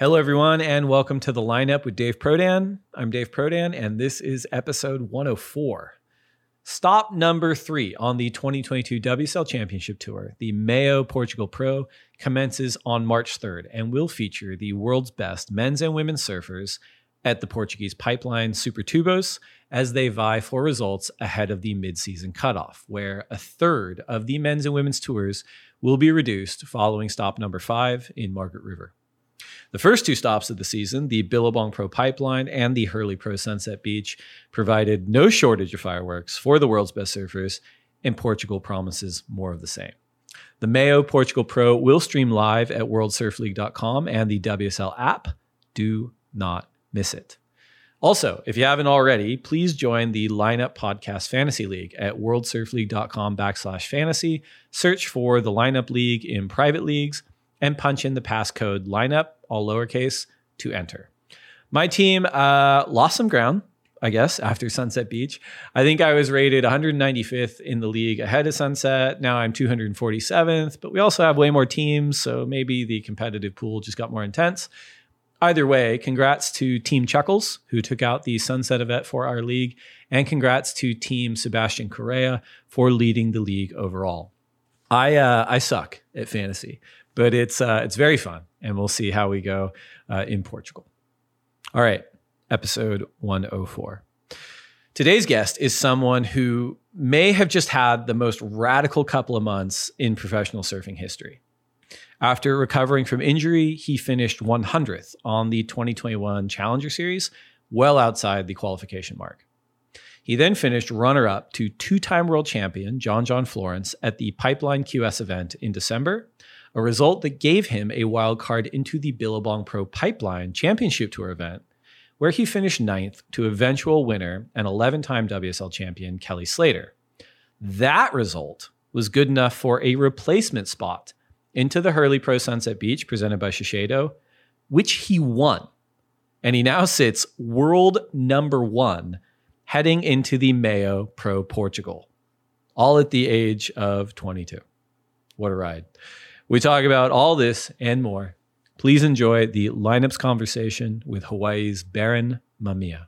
Hello, everyone, and welcome to the lineup with Dave Prodan. I'm Dave Prodan, and this is episode 104. Stop number three on the 2022 WSL Championship Tour, the MEO Portugal Pro, commences on March 3rd and will feature the world's best men's and women's surfers at the Portuguese pipeline Supertubos as they vie for results ahead of the mid-season cutoff, where a third of the men's and women's tours will be reduced following stop number five in Margaret River. The first two stops of the season, the Billabong Pro Pipeline and the Hurley Pro Sunset Beach, provided no shortage of fireworks for the world's best surfers, and Portugal promises more of the same. The MEO Portugal Pro will stream live at worldsurfleague.com and the WSL app. Do not miss it. Also, if you haven't already, please join the Lineup Podcast Fantasy League at worldsurfleague.com backslash fantasy. Search for the Lineup League in private leagues and punch in the passcode lineup, all lowercase, to enter. My team uh, lost some ground, I guess, after Sunset Beach. I think I was rated 195th in the league ahead of Sunset. Now I'm 247th, but we also have way more teams, so maybe the competitive pool just got more intense. Either way, congrats to Team Chuckles, who took out the Sunset event for our league, and congrats to Team Sebastian Correa for leading the league overall. I uh, I suck at fantasy, but it's uh, it's very fun, and we'll see how we go uh, in Portugal. All right, episode 104. Today's guest is someone who may have just had the most radical couple of months in professional surfing history. After recovering from injury, he finished 100th on the 2021 Challenger Series, well outside the qualification mark. He then finished runner up to two time world champion John John Florence at the Pipeline QS event in December, a result that gave him a wild card into the Billabong Pro Pipeline Championship Tour event, where he finished ninth to eventual winner and 11 time WSL champion Kelly Slater. That result was good enough for a replacement spot into the Hurley Pro Sunset Beach presented by Shiseido, which he won. And he now sits world number one heading into the MEO Pro Portugal, all at the age of 22. What a ride. We talk about all this and more. Please enjoy the lineups conversation with Hawaii's Barron Mamiya.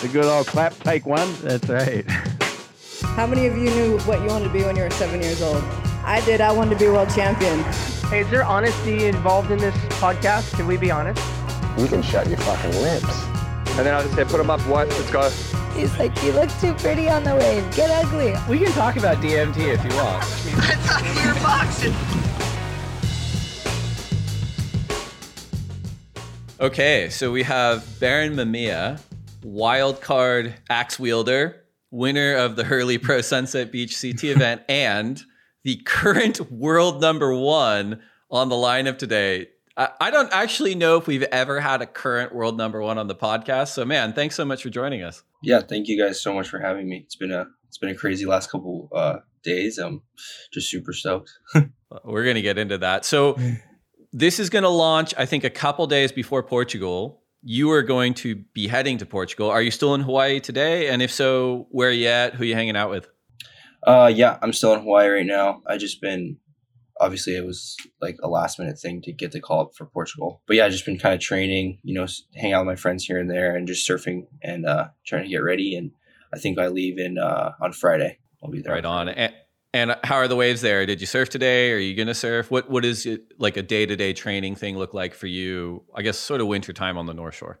The good old clap, take one. That's right. How many of you knew what you wanted to be when you were seven years old? I did. I wanted to be a world champion. Hey, is there honesty involved in this podcast? Can we be honest? You can shut your fucking lips. And then I'll just say, put them up, what? Let's go. He's like, you look too pretty on the wave. Get ugly. We can talk about DMT if you want. I thought you were boxing. Okay, so we have Barron Mamiya, wild card axe wielder, winner of the Hurley Pro Sunset Beach CT event, and the current world number one on the lineup today. I, I don't actually know if we've ever had a current world number one on the podcast. So, man, thanks so much for joining us. Yeah, thank you guys so much for having me. It's been a it's been a crazy last couple uh, days. I'm just super stoked. We're gonna get into that. So, this is gonna launch, I think, a couple days before Portugal. You are going to be heading to Portugal. Are you still in Hawaii today? And if so, where are you at? Who are you hanging out with? Uh, yeah, I'm still in Hawaii right now. I just been obviously it was like a last minute thing to get the call up for Portugal. But yeah, I've just been kind of training, you know, hang out with my friends here and there and just surfing and uh, trying to get ready. And I think I leave in uh, on Friday. I'll be there. Right on. And, And how are the waves there? Did you surf today? Are you going to surf? What What is it, like a day to day training thing look like for you? I guess sort of winter time on the North Shore.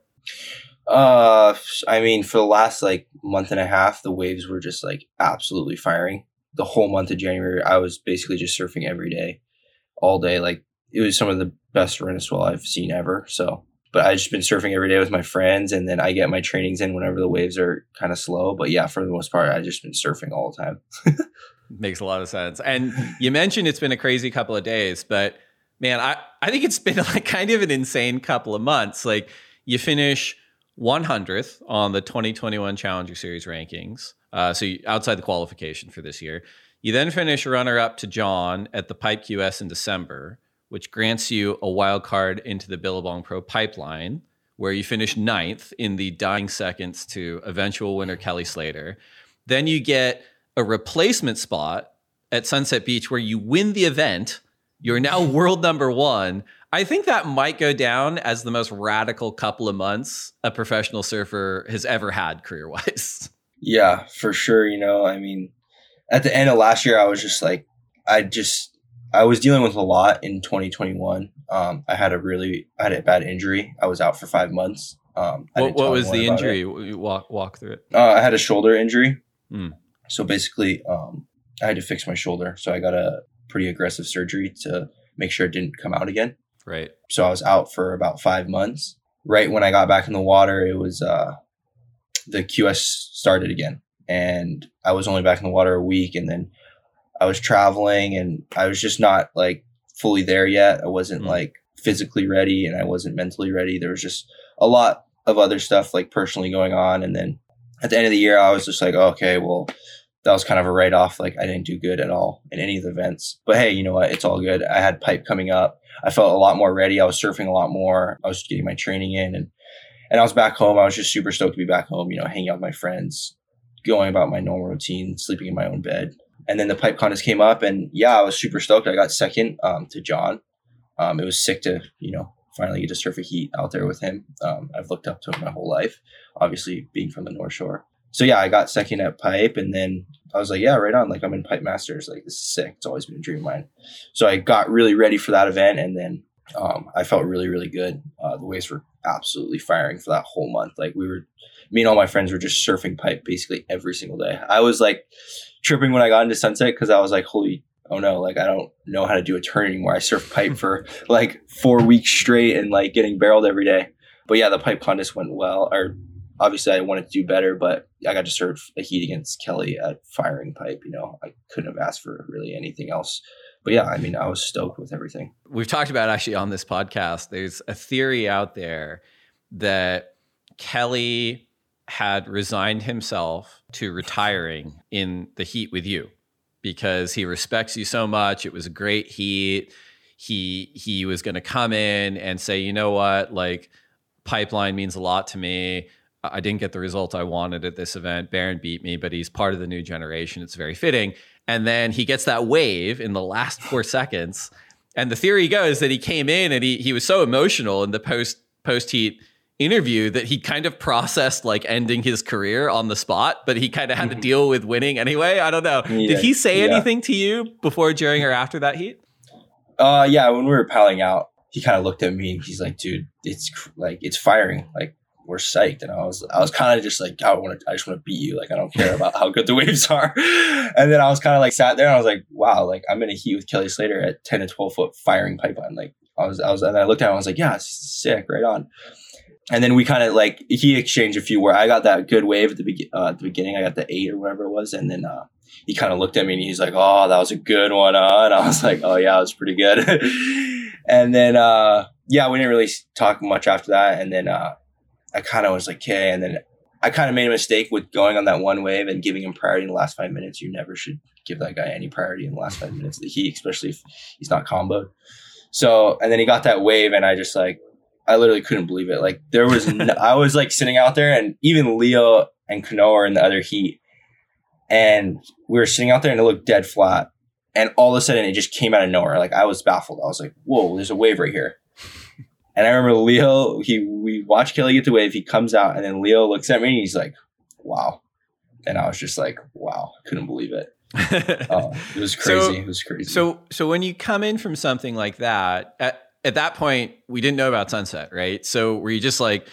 Uh, I mean, for the last like month and a half, the waves were just like absolutely firing. The whole month of January, I was basically just surfing every day, all day. Like it was some of the best Reniswell I've seen ever. So, but I just been surfing every day with my friends, and then I get my trainings in whenever the waves are kind of slow. But yeah, for the most part, I just been surfing all the time. Makes a lot of sense. And you mentioned it's been a crazy couple of days, but man, I, I think it's been like kind of an insane couple of months. Like you finish 100th on the 2021 Challenger Series rankings. Uh, so you, outside the qualification for this year, you then finish runner up to John at the Pipe QS in December, which grants you a wild card into the Billabong Pro pipeline, where you finish ninth in the dying seconds to eventual winner Kelly Slater. Then you get a replacement spot at Sunset Beach where you win the event. You're now world number one. I think that might go down as the most radical couple of months a professional surfer has ever had career wise. Yeah, for sure. You know, I mean, at the end of last year, I was just like, I just, I was dealing with a lot in 2021. Um, I had a really, I had a bad injury. I was out for five months. Um, what, what was the injury? Walk walk through it. Uh, I had a shoulder injury. Mm. So basically, um, I had to fix my shoulder. So I got a pretty aggressive surgery to make sure it didn't come out again. Right. So I was out for about five months. Right when I got back in the water, it was uh, the QS started again, and I was only back in the water a week, and then I was traveling, and I was just not like fully there yet. I wasn't mm-hmm. like physically ready, and I wasn't mentally ready. There was just a lot of other stuff like personally going on, and then at the end of the year, I was just like, okay, well, that was kind of a write off. Like I didn't do good at all in any of the events. But hey, you know what? It's all good. I had pipe coming up. I felt a lot more ready. I was surfing a lot more. I was getting my training in and and I was back home. I was just super stoked to be back home, you know, hanging out with my friends, going about my normal routine, sleeping in my own bed. And then the pipe contest came up and yeah, I was super stoked. I got second um, to John. Um, it was sick to, you know, finally get to surf a heat out there with him. Um, I've looked up to him my whole life, obviously being from the North Shore. So yeah, I got second at pipe and then I was like, yeah, right on. Like I'm in pipe masters. Like this is sick. It's always been a dream of mine. So I got really ready for that event. And then um, I felt really, really good. Uh, the waves were absolutely firing for that whole month. Like we were, me and all my friends were just surfing pipe basically every single day. I was like tripping when I got into sunset because I was like, holy, oh no, like I don't know how to do a turn anymore. I surf pipe for like four weeks straight and like getting barreled every day. But yeah, the pipe contest went well, or obviously I wanted to do better, but I got to serve a heat against Kelly at firing pipe. You know, I couldn't have asked for really anything else. But yeah, I mean, I was stoked with everything. We've talked about actually on this podcast. There's a theory out there that Kelly had resigned himself to retiring in the heat with you because he respects you so much. It was a great heat. He he was going to come in and say, you know what, like pipeline means a lot to me. I didn't get the result I wanted at this event. Barron beat me, but he's part of the new generation. It's very fitting. And then he gets that wave in the last four seconds. And the theory goes that he came in and he he was so emotional in the post post heat interview that he kind of processed like ending his career on the spot, but he kind of had to mm-hmm. deal with winning anyway. I don't know. Yeah, Did he say yeah. anything to you before, during, or after that heat? Uh, yeah. When we were paddling out, he kind of looked at me. He's like, "Dude, it's like it's firing. Like we're psyched. And I was, I was kind of just like, I want to, I just want to beat you. Like, I don't care about how good the waves are. And then I was kind of like sat there and I was like, wow, like I'm in a heat with Kelly Slater at 10 to 12 foot firing pipeline. Like I was, I was, and I looked at him, and I was like, yeah, sick, right on. And then we kind of like, he exchanged a few where I got that good wave at the, be- uh, at the beginning. I got the eight or whatever it was. And then, uh, he kind of looked at me and he's like, oh, that was a good one. And I was like, oh yeah, it was pretty good. and then, uh, yeah, we didn't really talk much after that. And then, uh, I kind of was like, okay. And then I kind of made a mistake with going on that one wave and giving him priority in the last five minutes. You never should give that guy any priority in the last five minutes of the heat, especially if he's not comboed. So, and then he got that wave, and I just like, I literally couldn't believe it. Like, there was, no, I was like sitting out there, and even Leo and Kanoa are in the other heat. And we were sitting out there, and it looked dead flat. And all of a sudden, it just came out of nowhere. Like, I was baffled. I was like, whoa, there's a wave right here. And I remember Leo, he we watched Kelly get the wave. He comes out, and then Leo looks at me, and he's like, "Wow." And I was just like, "Wow!" I couldn't believe it. uh, it was crazy. So, it was crazy. So, so when you come in from something like that, at, at that point, we didn't know about sunset, right? So were you just like,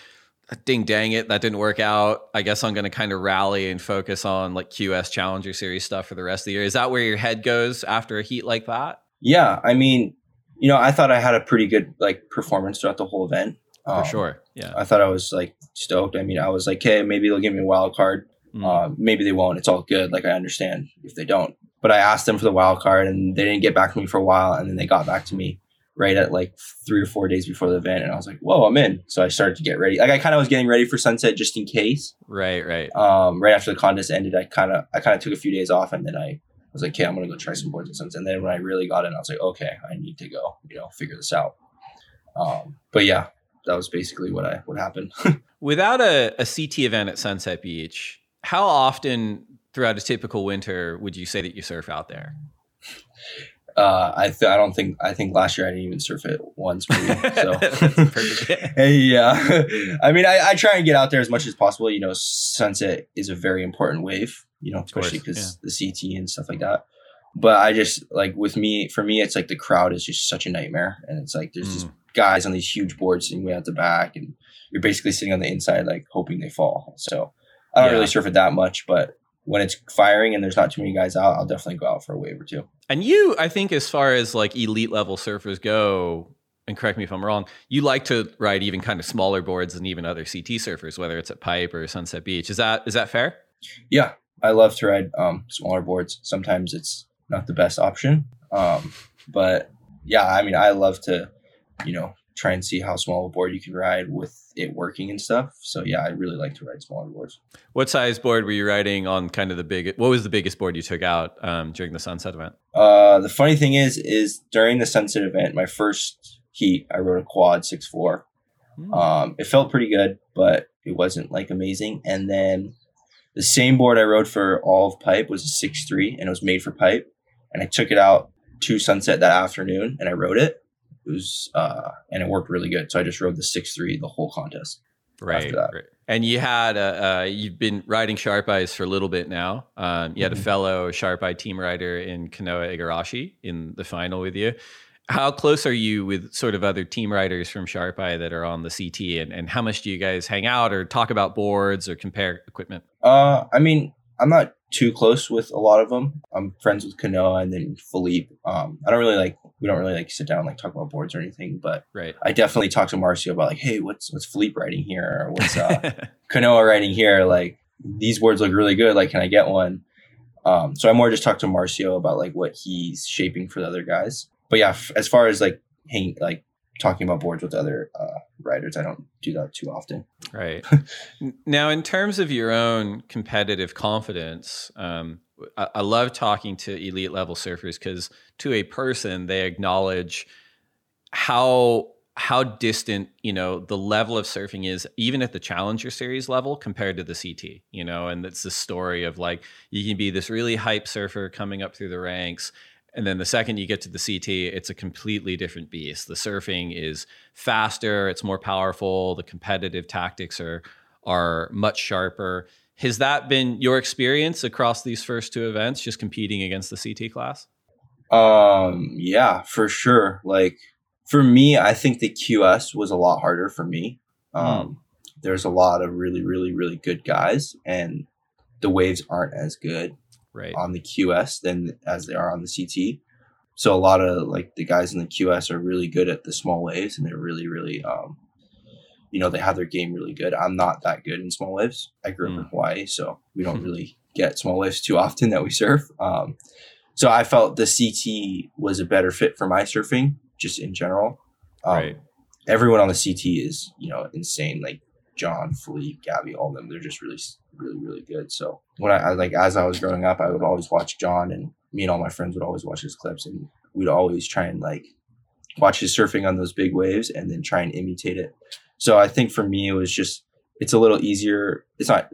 ding dang it, that didn't work out. I guess I'm going to kind of rally and focus on like QS Challenger Series stuff for the rest of the year. Is that where your head goes after a heat like that? Yeah, I mean, you know, I thought I had a pretty good like performance throughout the whole event. Um, for sure. Yeah. I thought I was like stoked. I mean, I was like, hey, maybe they'll give me a wild card. Mm. Uh, maybe they won't. It's all good. Like I understand if they don't. But I asked them for the wild card and they didn't get back to me for a while and then they got back to me right at like three or four days before the event and I was like, whoa, I'm in. So I started to get ready. Like I kind of was getting ready for sunset just in case. Right, right. Um, right after the contest ended, I kind of I kind of took a few days off and then I was like, okay, I'm gonna go try some boards at sunset. And then when I really got in, I was like, okay, I need to go, you know, figure this out. Um, but yeah, that was basically what I what happened. Without a, a CT event at Sunset Beach, how often throughout a typical winter would you say that you surf out there? Uh, I th- I don't think I think last year I didn't even surf it once. Maybe, so yeah, I mean I, I try and get out there as much as possible. You know, sunset is a very important wave. You know, especially because yeah. the CT and stuff like that. But I just like with me for me, it's like the crowd is just such a nightmare, and it's like there's mm. these guys on these huge boards sitting way at the back, and you're basically sitting on the inside like hoping they fall. So I don't yeah. really surf it that much, but when it's firing and there's not too many guys out, I'll definitely go out for a wave or two. And you, I think, as far as like elite level surfers go, and correct me if I'm wrong, you like to ride even kind of smaller boards than even other CT surfers, whether it's at Pipe or Sunset Beach. Is that is that fair? Yeah, I love to ride um, smaller boards. Sometimes it's not the best option, um, but yeah, I mean, I love to, you know, try and see how small a board you can ride with it working and stuff. So yeah, I really like to ride smaller boards. What size board were you riding on? Kind of the big. What was the biggest board you took out um, during the sunset event? Uh, the funny thing is, is during the sunset event, my first heat, I rode a quad six four. Mm. Um, it felt pretty good, but it wasn't like amazing. And then the same board I rode for all of pipe was a six three, and it was made for pipe. And I took it out to sunset that afternoon, and I rode it it was uh, and it worked really good. So I just rode the six three the whole contest. Right, right. And you had a, uh, you've been riding Sharpeyes for a little bit now. Um, you had mm-hmm. a fellow Sharpeye team rider in Kanoa Igarashi in the final with you. How close are you with sort of other team riders from Sharpeye that are on the CT, and, and how much do you guys hang out or talk about boards or compare equipment? Uh, I mean, I'm not too close with a lot of them. I'm friends with Kanoa and then Philippe. Um, I don't really like we don't really like sit down and like talk about boards or anything, but right. I definitely talk to Marcio about like, hey, what's what's Philippe writing here or what's uh, Kanoa writing here? Like these boards look really good. Like, can I get one? Um, so I more just talk to Marcio about like what he's shaping for the other guys. But yeah, f- as far as like hang like talking about boards with other uh, writers. I don't do that too often. Right. now, in terms of your own competitive confidence, um, I, I, love talking to elite level surfers because to a person, they acknowledge how how distant you know the level of surfing is even at the challenger series level compared to the ct you know and it's the story of like you can be this really hype surfer coming up through the ranks and then the second you get to the CT, it's a completely different beast. The surfing is faster, it's more powerful, the competitive tactics are are much sharper. Has that been your experience across these first two events, just competing against the CT class? Um, yeah, for sure. Like for me, I think the QS was a lot harder for me. Hmm. Um, mm. There's a lot of really, really, really good guys, and the waves aren't as good right. on the QS than as they are on the CT. So a lot of like the guys in the QS are really good at the small waves, and they're really, really, um, you know, they have their game really good. I'm not that good in small waves. I grew mm. up in Hawaii, so we don't really get small waves too often that we surf. Um, so I felt the CT was a better fit for my surfing, just in general. Um, right. Everyone on the CT is, you know, insane. Like John, Philippe, Gabby, all of them. They're just really really really good. So when I, I, like as I was growing up, I would always watch John, and me and all my friends would always watch his clips, and we'd always try and like watch his surfing on those big waves, and then try and imitate it. So I think for me, it was just it's a little easier. It's not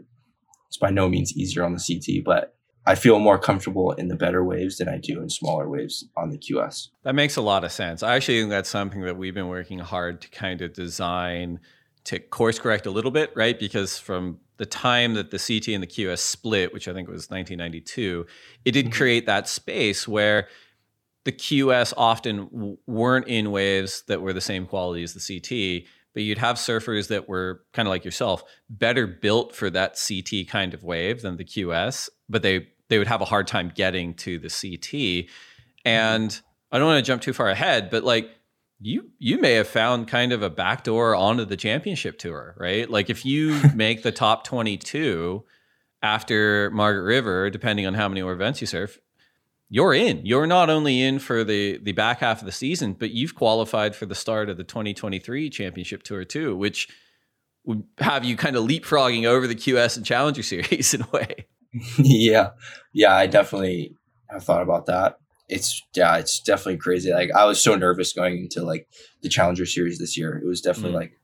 it's by no means easier on the CT, but I feel more comfortable in the better waves than I do in smaller waves on the QS. That makes a lot of sense. I actually think that's something that we've been working hard to kind of design to course correct a little bit, right? Because from the time that the CT and the QS split, which I think was 1992, it did mm-hmm. create that space where the QS often w- weren't in waves that were the same quality as the CT, but you'd have surfers that were kind of like yourself, better built for that CT kind of wave than the QS, but they they would have a hard time getting to the CT. And I don't want to jump too far ahead, but like you you may have found kind of a backdoor onto the championship tour, right? Like if you make the top 22 after Margaret River, depending on how many more events you surf, you're in. You're not only in for the the back half of the season, but you've qualified for the start of the 2023 championship tour too, which would have you kind of leapfrogging over the QS and Challenger series in a way. yeah. Yeah, I definitely have thought about that it's yeah, it's definitely crazy. Like I was so nervous going into like the Challenger Series this year. It was definitely mm. like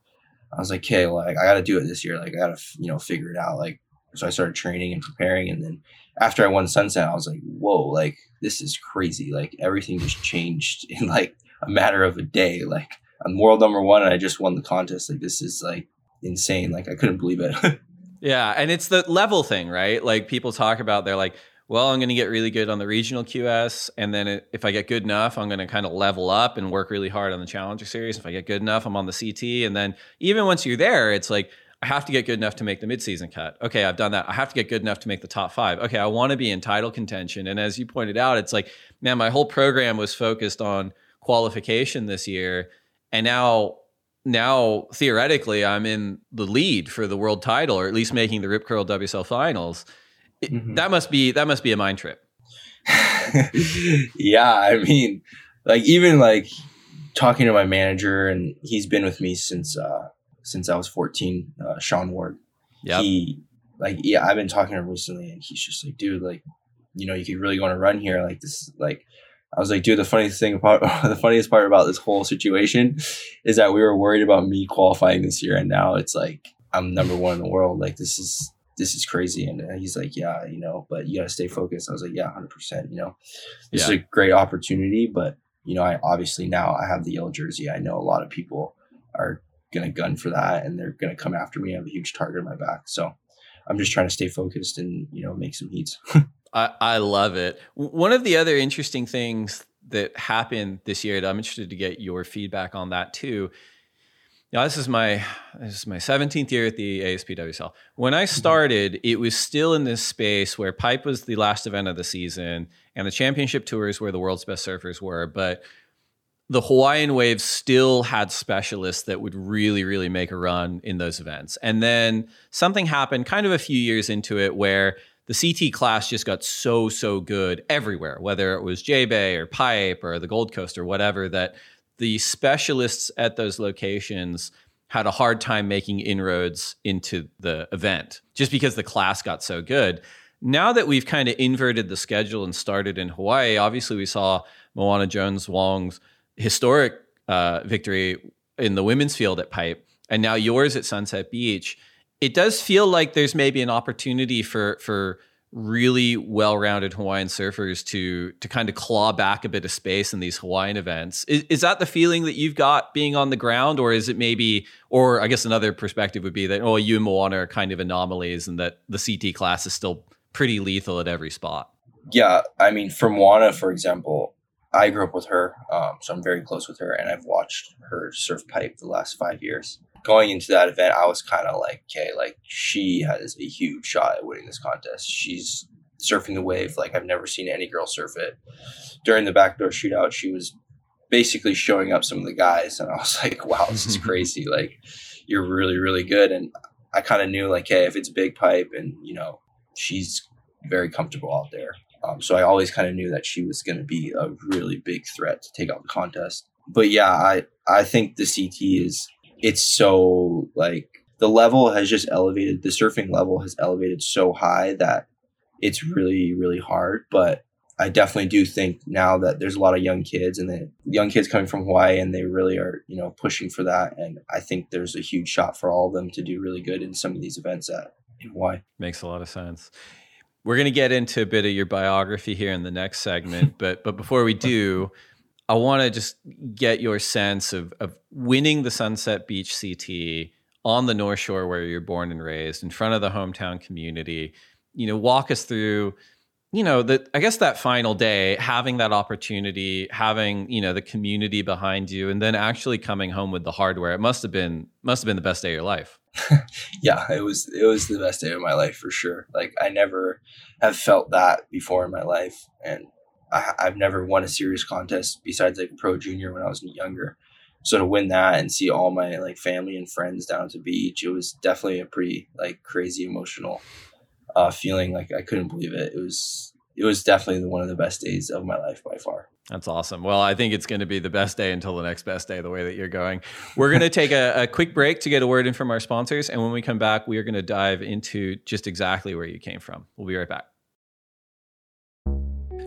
I was like, okay, well, like I got to do it this year. Like I got to you know figure it out. Like so, I started training and preparing, and then after I won Sunset, I was like, whoa, like this is crazy. Like everything just changed in like a matter of a day. Like I'm world number one, and I just won the contest. Like this is like insane. Like I couldn't believe it. yeah, and it's the level thing, right? Like people talk about, they're like well, I'm going to get really good on the regional QS. And then if I get good enough, I'm going to kind of level up and work really hard on the Challenger Series. If I get good enough, I'm on the CT. And then even once you're there, it's like, I have to get good enough to make the midseason cut. Okay, I've done that. I have to get good enough to make the top five. Okay, I want to be in title contention. And as you pointed out, it's like, man, my whole program was focused on qualification this year. And now now theoretically I'm in the lead for the world title or at least making the Rip Curl WSL finals mm-hmm. that must be that must be a mind trip. yeah, I mean, like even like talking to my manager, and he's been with me since uh since I was fourteen. Uh, Sean Ward. Yeah. He like yeah, I've been talking to him recently, and he's just like, dude, like you know, you could really go on a run here. Like this, like I was like, dude, the funniest thing about the funniest part about this whole situation is that we were worried about me qualifying this year, and now it's like I'm number one in the world. Like this is this is crazy. And uh, he's like, yeah, you know, but you got to stay focused. I was like, yeah, 100%. You know, this yeah. is a great opportunity, but, you know, I obviously now I have the yellow jersey. I know a lot of people are going to gun for that and they're going to come after me. I have a huge target on my back. So I'm just trying to stay focused and, you know, make some heats. I, I love it. One of the other interesting things that happened this year, I'm interested to get your feedback on that too, now this is my this is my 17th year at the ASPWSL. When I mm-hmm. started, it was still in this space where pipe was the last event of the season, and the championship tours where the world's best surfers were. But the Hawaiian Waves still had specialists that would really, really make a run in those events. And then something happened, kind of a few years into it, where the CT class just got so so good everywhere, whether it was J Bay or Pipe or the Gold Coast or whatever that the specialists at those locations had a hard time making inroads into the event just because the class got so good. Now that we've kind of inverted the schedule and started in Hawaii, obviously we saw Moana Jones Wong's historic uh, victory in the women's field at Pipe, and now yours at Sunset Beach. It does feel like there's maybe an opportunity for for really well-rounded Hawaiian surfers to to kind of claw back a bit of space in these Hawaiian events. Is, is that the feeling that you've got being on the ground, or is it maybe, or I guess another perspective would be that oh, you and Moana are kind of anomalies, and that the CT class is still pretty lethal at every spot. Yeah, I mean, for Moana, for example, I grew up with her, um, so I'm very close with her, and I've watched her surf pipe the last five years going into that event, I was kind of like, okay, like she has a huge shot at winning this contest. She's surfing the wave like I've never seen any girl surf it. During the backdoor shootout, she was basically showing up some of the guys, and I was like, wow, this is crazy. like, you're really, really good. And I kind of knew, like, hey, if it's big pipe and, you know, she's very comfortable out there. Um, so I always kind of knew that she was going to be a really big threat to take out the contest. But yeah, I, I think the CT is it's so like the level has just elevated the surfing level has elevated so high that it's really really hard. But i definitely do think now that there's a lot of young kids and the young kids coming from hawaii and they really are you know pushing for that. And i think there's a huge shot for all of them to do really good in some of these events at in hawaii. Makes a lot of sense. We're going to get into a bit of your biography here in the next segment but but before we do I want to just get your sense of, of winning the Sunset Beach CT on the North Shore where you're born and raised, in front of the hometown community. You know, walk us through you know that i guess that final day having that opportunity having you know the community behind you and then actually coming home with the hardware. It must have been must have been the best day of your life. Yeah it was it was the best day of my life for sure. Like i never have felt that before in my life and I, i've never won a serious contest besides like pro junior when i was younger so to win that and see all my like family and friends down at the beach it was definitely a pretty like crazy emotional uh, feeling like I couldn't believe it. It was it was definitely one of the best days of my life by far. That's awesome. Well, I think it's going to be the best day until the next best day, the way that you're going. We're going to take a, a, quick break to get a word in from our sponsors. And when we come back, we are going to dive into just exactly where you came from. We'll be right back.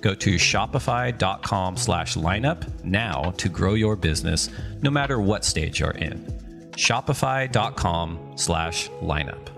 Go to shopify.com slash lineup now to grow your business no matter what stage you're in. Shopify.com slash lineup.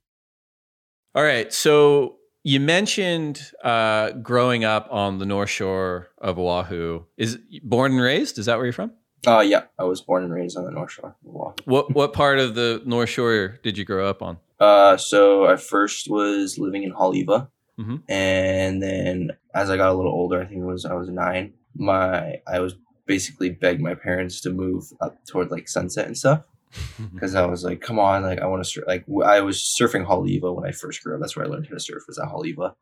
All right. So you mentioned uh, growing up on the North Shore of Oahu. Is born and raised? Is that where you're from? Uh, yeah, I was born and raised on the North Shore of Oahu. What what part of the North Shore did you grow up on? Uh, so I first was living in Haleiwa, mm-hmm. and then as I got a little older, I think it was I was nine. My I was basically begged my parents to move up toward like Sunset and stuff because I was like, come on, like I want to. Like I was surfing Haleiwa when I first grew up. That's where I learned how to surf was at Haleiwa.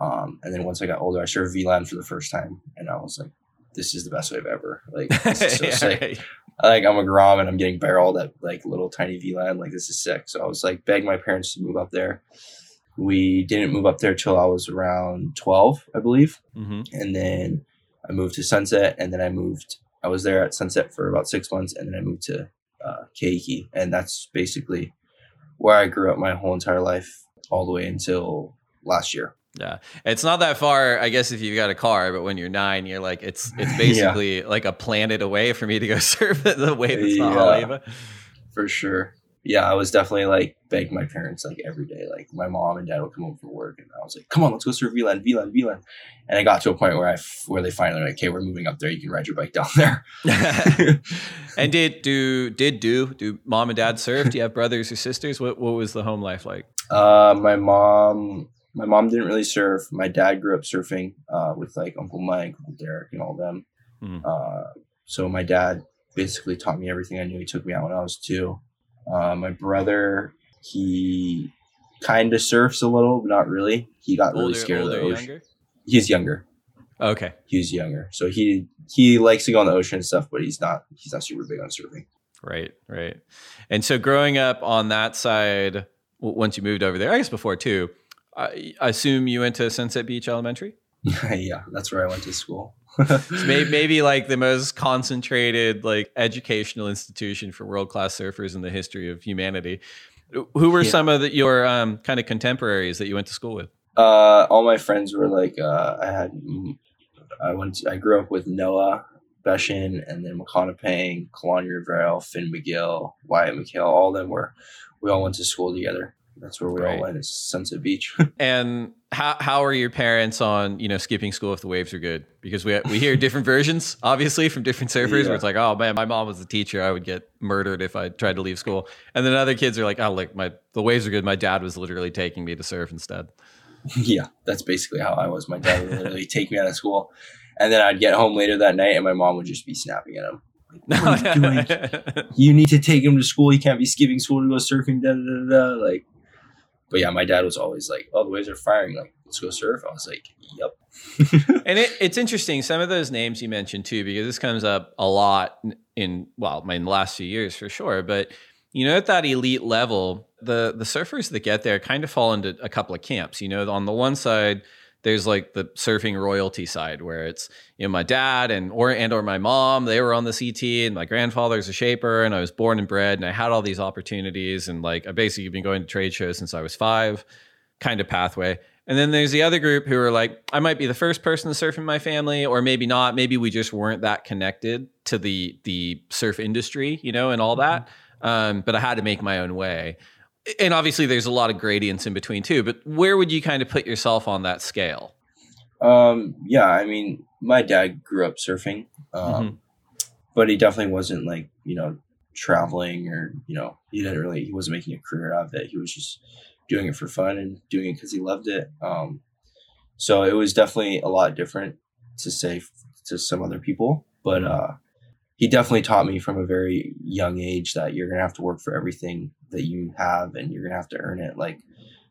Um, and then once I got older, I surfed V-Land for the first time, and I was like, this is the best wave ever. Like this is so yeah. sick. Like I'm a Grom and I'm getting barreled at like little tiny V-Land. Like this is sick. So I was like begging my parents to move up there. We didn't move up there till I was around 12, I believe. Mm-hmm. And then I moved to Sunset, and then I moved. I was there at Sunset for about six months, and then I moved to uh, Keiki, and that's basically where I grew up my whole entire life, all the way until last year. Yeah, it's not that far, I guess, if you've got a car. But when you're nine, you're like, it's it's basically yeah. like a planet away for me to go surf the way that's not Haleiwa. For sure yeah, I was definitely like begging my parents like every day. Like my mom and dad would come home from work, and I was like, "Come on, let's go surf V-Land, V-Land, V-Land." And I got to a point where I where they finally like, "Okay, we're moving up there. You can ride your bike down there." and did do did do do mom and dad surf? Do you have brothers or sisters? What what was the home life like? Uh, my mom my mom didn't really surf. My dad grew up surfing uh, with like Uncle Mike, Uncle Derek, and all them. Mm. Uh, so my dad basically taught me everything I knew. He took me out when I was two. Uh, my brother, he kind of surfs a little, but not really. He got really scared older, of the ocean. younger? He's younger. Okay. He's younger, so he he likes to go on the ocean and stuff, but he's not he's not super big on surfing. Right, right. And so growing up on that side, once you moved over there, I guess before too, I assume you went to Sunset Beach Elementary? yeah, that's where I went to school. Maybe, maybe like the most concentrated like educational institution for world class surfers in the history of humanity. Who were Yeah. some of the, your um, kind of contemporaries that you went to school with? Uh, all my friends were like, uh, I had, I went, to, I grew up with Noah Beschen and then McConaughey, Kalani Rivera, Finn McGill, Wyatt McHale. All of them were, we all went to school together. That's where we Right. all went. It's Sunset Beach. And how how are your parents on you know skipping school if the waves are good? Because we we hear different versions, obviously from different surfers. Yeah. Where it's like, oh man, my mom was a teacher, I would get murdered if I tried to leave school. And then other kids are like, oh, like my the waves are good. My dad was literally taking me to surf instead. yeah, that's basically how I was. My dad would literally take me out of school, and then I'd get home later that night, and my mom would just be snapping at him. Like, you? You need to take him to school. He can't be skipping school to go surfing. Da, da, da, da. Like, but yeah, my dad was always like, "Oh, the waves are firing. Like, let's go surf." I was like, "Yep." and it, it's interesting some of those names you mentioned too because this comes up a lot in well in the last few years for sure but you know at that elite level the the surfers that get there kind of fall into a couple of camps you know on the one side there's like the surfing royalty side where it's you know my dad and or and or my mom they were on the CT and my grandfather's a shaper and I was born and bred and I had all these opportunities and like I basically been going to trade shows since I was 5 kind of pathway. And then there's the other group who are like, I might be the first person to surf in my family, or maybe not. Maybe we just weren't that connected to the the surf industry, you know, and all that. Um, but I had to make my own way. And obviously, there's a lot of gradients in between too. But where would you kind of put yourself on that scale? Um, yeah, I mean, my dad grew up surfing, um, Mhm. but he definitely wasn't like you know traveling or you know he didn't really he wasn't making a career out of it. He was just doing it for fun and doing it because he loved it. Um, so it was definitely a lot different to say f- to some other people, but uh, he definitely taught me from a very young age that you're gonna have to work for everything that you have and you're gonna have to earn it. Like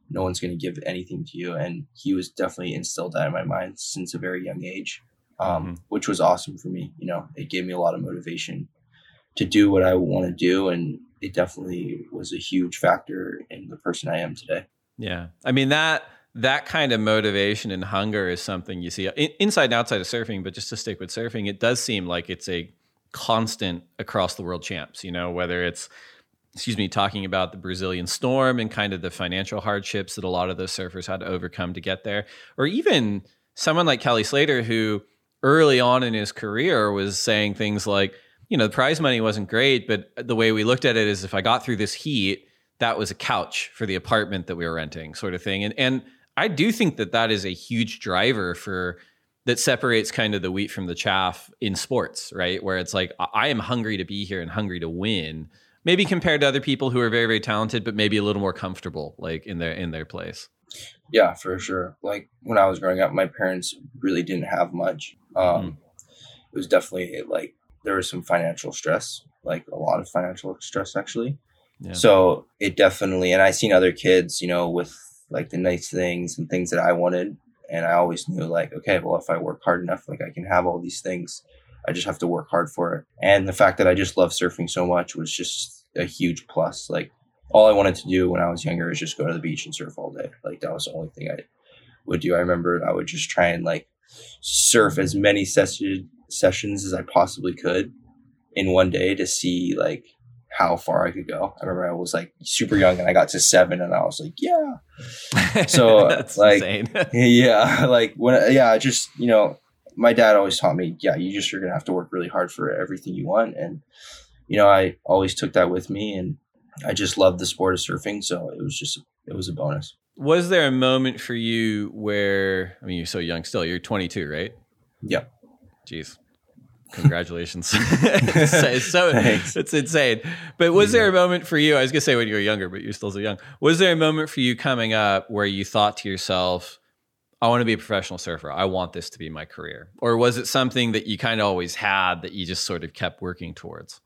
no one's going to give anything to you. And he was definitely instilled that in my mind since a very young age, um, Mhm. which was awesome for me. You know, it gave me a lot of motivation to do what I want to do. And it definitely was a huge factor in the person I am today. Yeah, I mean that that kind of motivation and hunger is something you see in, inside and outside of surfing. But just to stick with surfing, it does seem like it's a constant across the world champs. You know, whether it's excuse me, talking about the Brazilian storm and kind of the financial hardships that a lot of those surfers had to overcome to get there, or even someone like Kelly Slater, who early on in his career was saying things like, you know, the prize money wasn't great, but the way we looked at it is if I got through this heat, that was a couch for the apartment that we were renting, sort of thing. And and I do think that that is a huge driver for that separates kind of the wheat from the chaff in sports, right? Where it's like I am hungry to be here and hungry to win. Maybe compared to other people who are very very talented, but maybe a little more comfortable, like in their in their place. Yeah, for sure. Like when I was growing up, my parents really didn't have much. Um, It was definitely like there was some financial stress, like a lot of financial stress actually. Yeah. So it definitely, and I seen other kids, you know, with like the nice things and things that I wanted, and I always knew like, okay, well, if I work hard enough, like I can have all these things. I just have to work hard for it. And the fact that I just love surfing so much was just a huge plus. Like all I wanted to do when I was younger is just go to the beach and surf all day. Like that was the only thing I would do. I remember I would just try and like surf as many session, sessions as I possibly could in one day to see like how far I could go. I remember I was like super young and I got to seven and I was like, yeah. So That's like, insane. yeah, like when, yeah, just, you know, my dad always taught me, yeah, you just, you're going to have to work really hard for everything you want. And, you know, I always took that with me and I just loved the sport of surfing. So it was just, it was a bonus. Was there a moment for you where I mean you're so young still, you're 22, right? Yeah. Jeez. Congratulations. it's, so Thanks. it's insane. But was there a moment for you? I was gonna say when you were younger, but you're still so young. Was there a moment for you coming up where you thought to yourself, I want to be a professional surfer. I want this to be my career. Or was it something that you kind of always had that you just sort of kept working towards?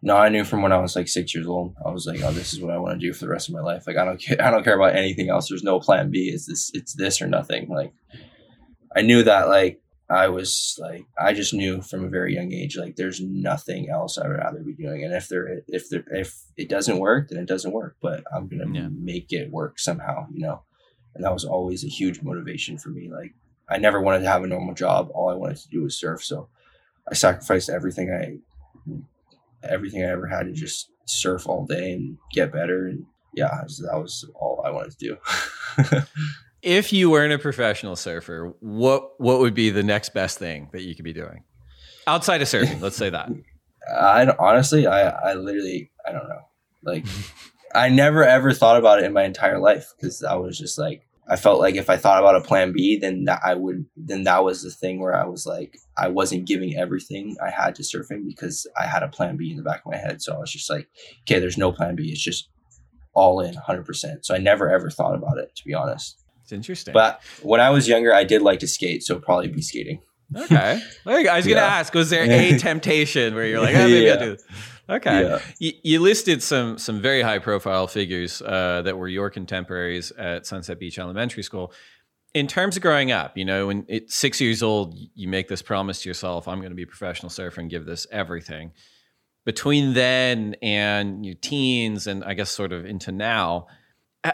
No, I knew from when I was like six years old. I was like, oh, this is what I want to do for the rest of my life. Like, I don't care. I don't care about anything else. There's no plan B. It's this. It's this or nothing. Like, I knew that. Like, I was like, I just knew from a very young age. Like, there's nothing else I would rather be doing. And if there, if there, if it doesn't work, then it doesn't work. But I'm gonna Yeah. make it work somehow. You know. And that was always a huge motivation for me. Like, I never wanted to have a normal job. All I wanted to do was surf. So, I sacrificed everything I everything I ever had to just surf all day and get better. And yeah, so that was all I wanted to do. If you weren't a professional surfer, what what would be the next best thing that you could be doing outside of surfing? let's say that. I honestly, I, I literally, I don't know. Like, I never ever thought about it in my entire life because I was just like, I felt like if I thought about a plan B, then that I would, then that was the thing where I was like, I wasn't giving everything I had to surfing because I had a plan B in the back of my head. So I was just like, okay, there's no plan B. It's just all in 100%. So I never ever thought about it, to be honest. Interesting. But when I was younger, I did like to skate. So probably be skating. okay. Like, I was going to Yeah. ask, was there a temptation where you're like, oh, maybe I'll do this? Okay. Yeah. You, you listed some some very high profile figures uh, that were your contemporaries at Sunset Beach Elementary School. In terms of growing up, you know, when it's six years old, you make this promise to yourself, I'm going to be a professional surfer and give this everything. Between then and your teens and I guess sort of into now,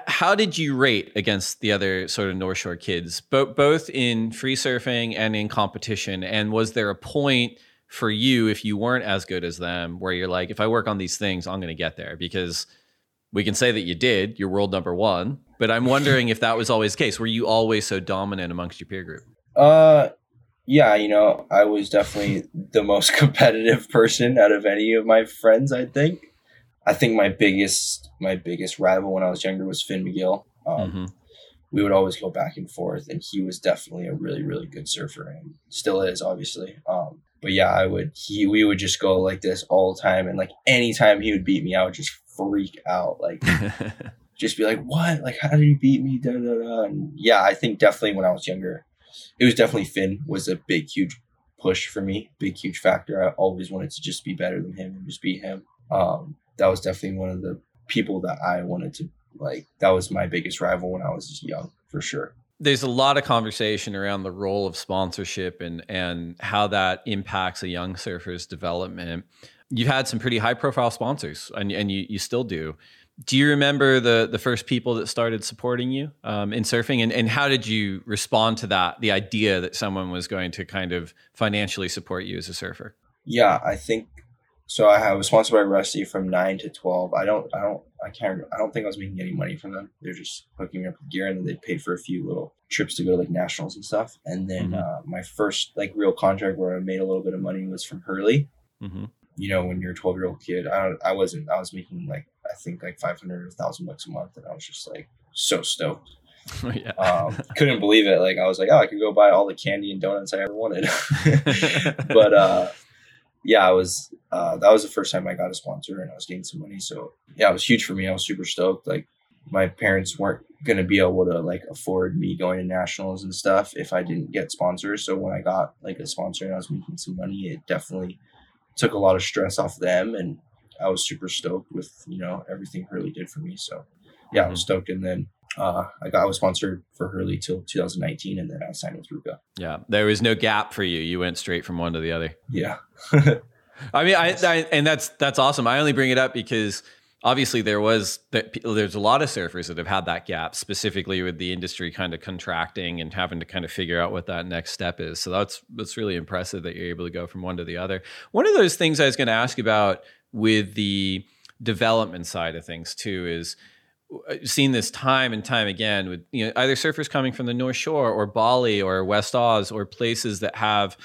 how did you rate against the other sort of North Shore kids, bo- both in free surfing and in competition? And was there a point for you, if you weren't as good as them, where you're like, if I work on these things, I'm going to get there? Because we can say that you did, you're world number one. But I'm wondering if that was always the case. Were you always so dominant amongst your peer group? Uh, yeah, you know, I was definitely the most competitive person out of any of my friends. I think. I think my biggest my biggest rival when I was younger was Finn McGill. Um, Mhm. We would always go back and forth, and he was definitely a really really good surfer, and still is, obviously. Um, but yeah, I would he we would just go like this all the time, and like anytime he would beat me, I would just freak out, like just be like, "What? Like, how did he beat me?" Da, da, da. And yeah, I think definitely when I was younger, it was definitely Finn was a big, huge push for me, big, huge factor. I always wanted to just be better than him and just beat him. Um, that was definitely one of the people that I wanted to like. That was my biggest rival when I was just young, for sure. There's a lot of conversation around the role of sponsorship and and how that impacts a young surfer's development. You've had some pretty high profile sponsors, and and you you still do. Do you remember the the first people that started supporting you um, in surfing, and and how did you respond to that? The idea that someone was going to kind of financially support you as a surfer. Yeah, I think so. I, was sponsored by Rusty from nine to twelve. I don't, I don't, I can't. I don't think I was making any money from them. They're just hooking me up with gear, and then they paid for a few little trips to go to like nationals and stuff. And then Mhm. uh, my first like real contract where I made a little bit of money was from Hurley. Mm-hmm. You know, when you're a twelve year old kid, I don't, I wasn't. I was making like I think like five hundred or thousand bucks a month, and I was just like so stoked. yeah. Um, couldn't believe it. Like I was like, oh, I could go buy all the candy and donuts I ever wanted. but uh, yeah, I was. Uh, that was the first time I got a sponsor, and I was getting some money. So yeah, it was huge for me. I was super stoked. Like my parents weren't gonna be able to like afford me going to nationals and stuff if I didn't get sponsors. So when I got like a sponsor and I was making some money, it definitely took a lot of stress off them, and I was super stoked with you know everything Hurley did for me. So yeah, I was stoked, and then uh, I got I was sponsored for Hurley till 2019, and then I signed with RVCA. yeah, there was no gap for you. You went straight from one to the other. Yeah, I mean, I, I and that's that's awesome. I only bring it up because obviously there was that there's a lot of surfers that have had that gap, specifically with the industry kind of contracting and having to kind of figure out what that next step is. So that's that's really impressive that you're able to go from one to the other. One of those things I was going to ask about with the development side of things too is seen this time and time again with you know either surfers coming from the North Shore or Bali or West Oz or places that have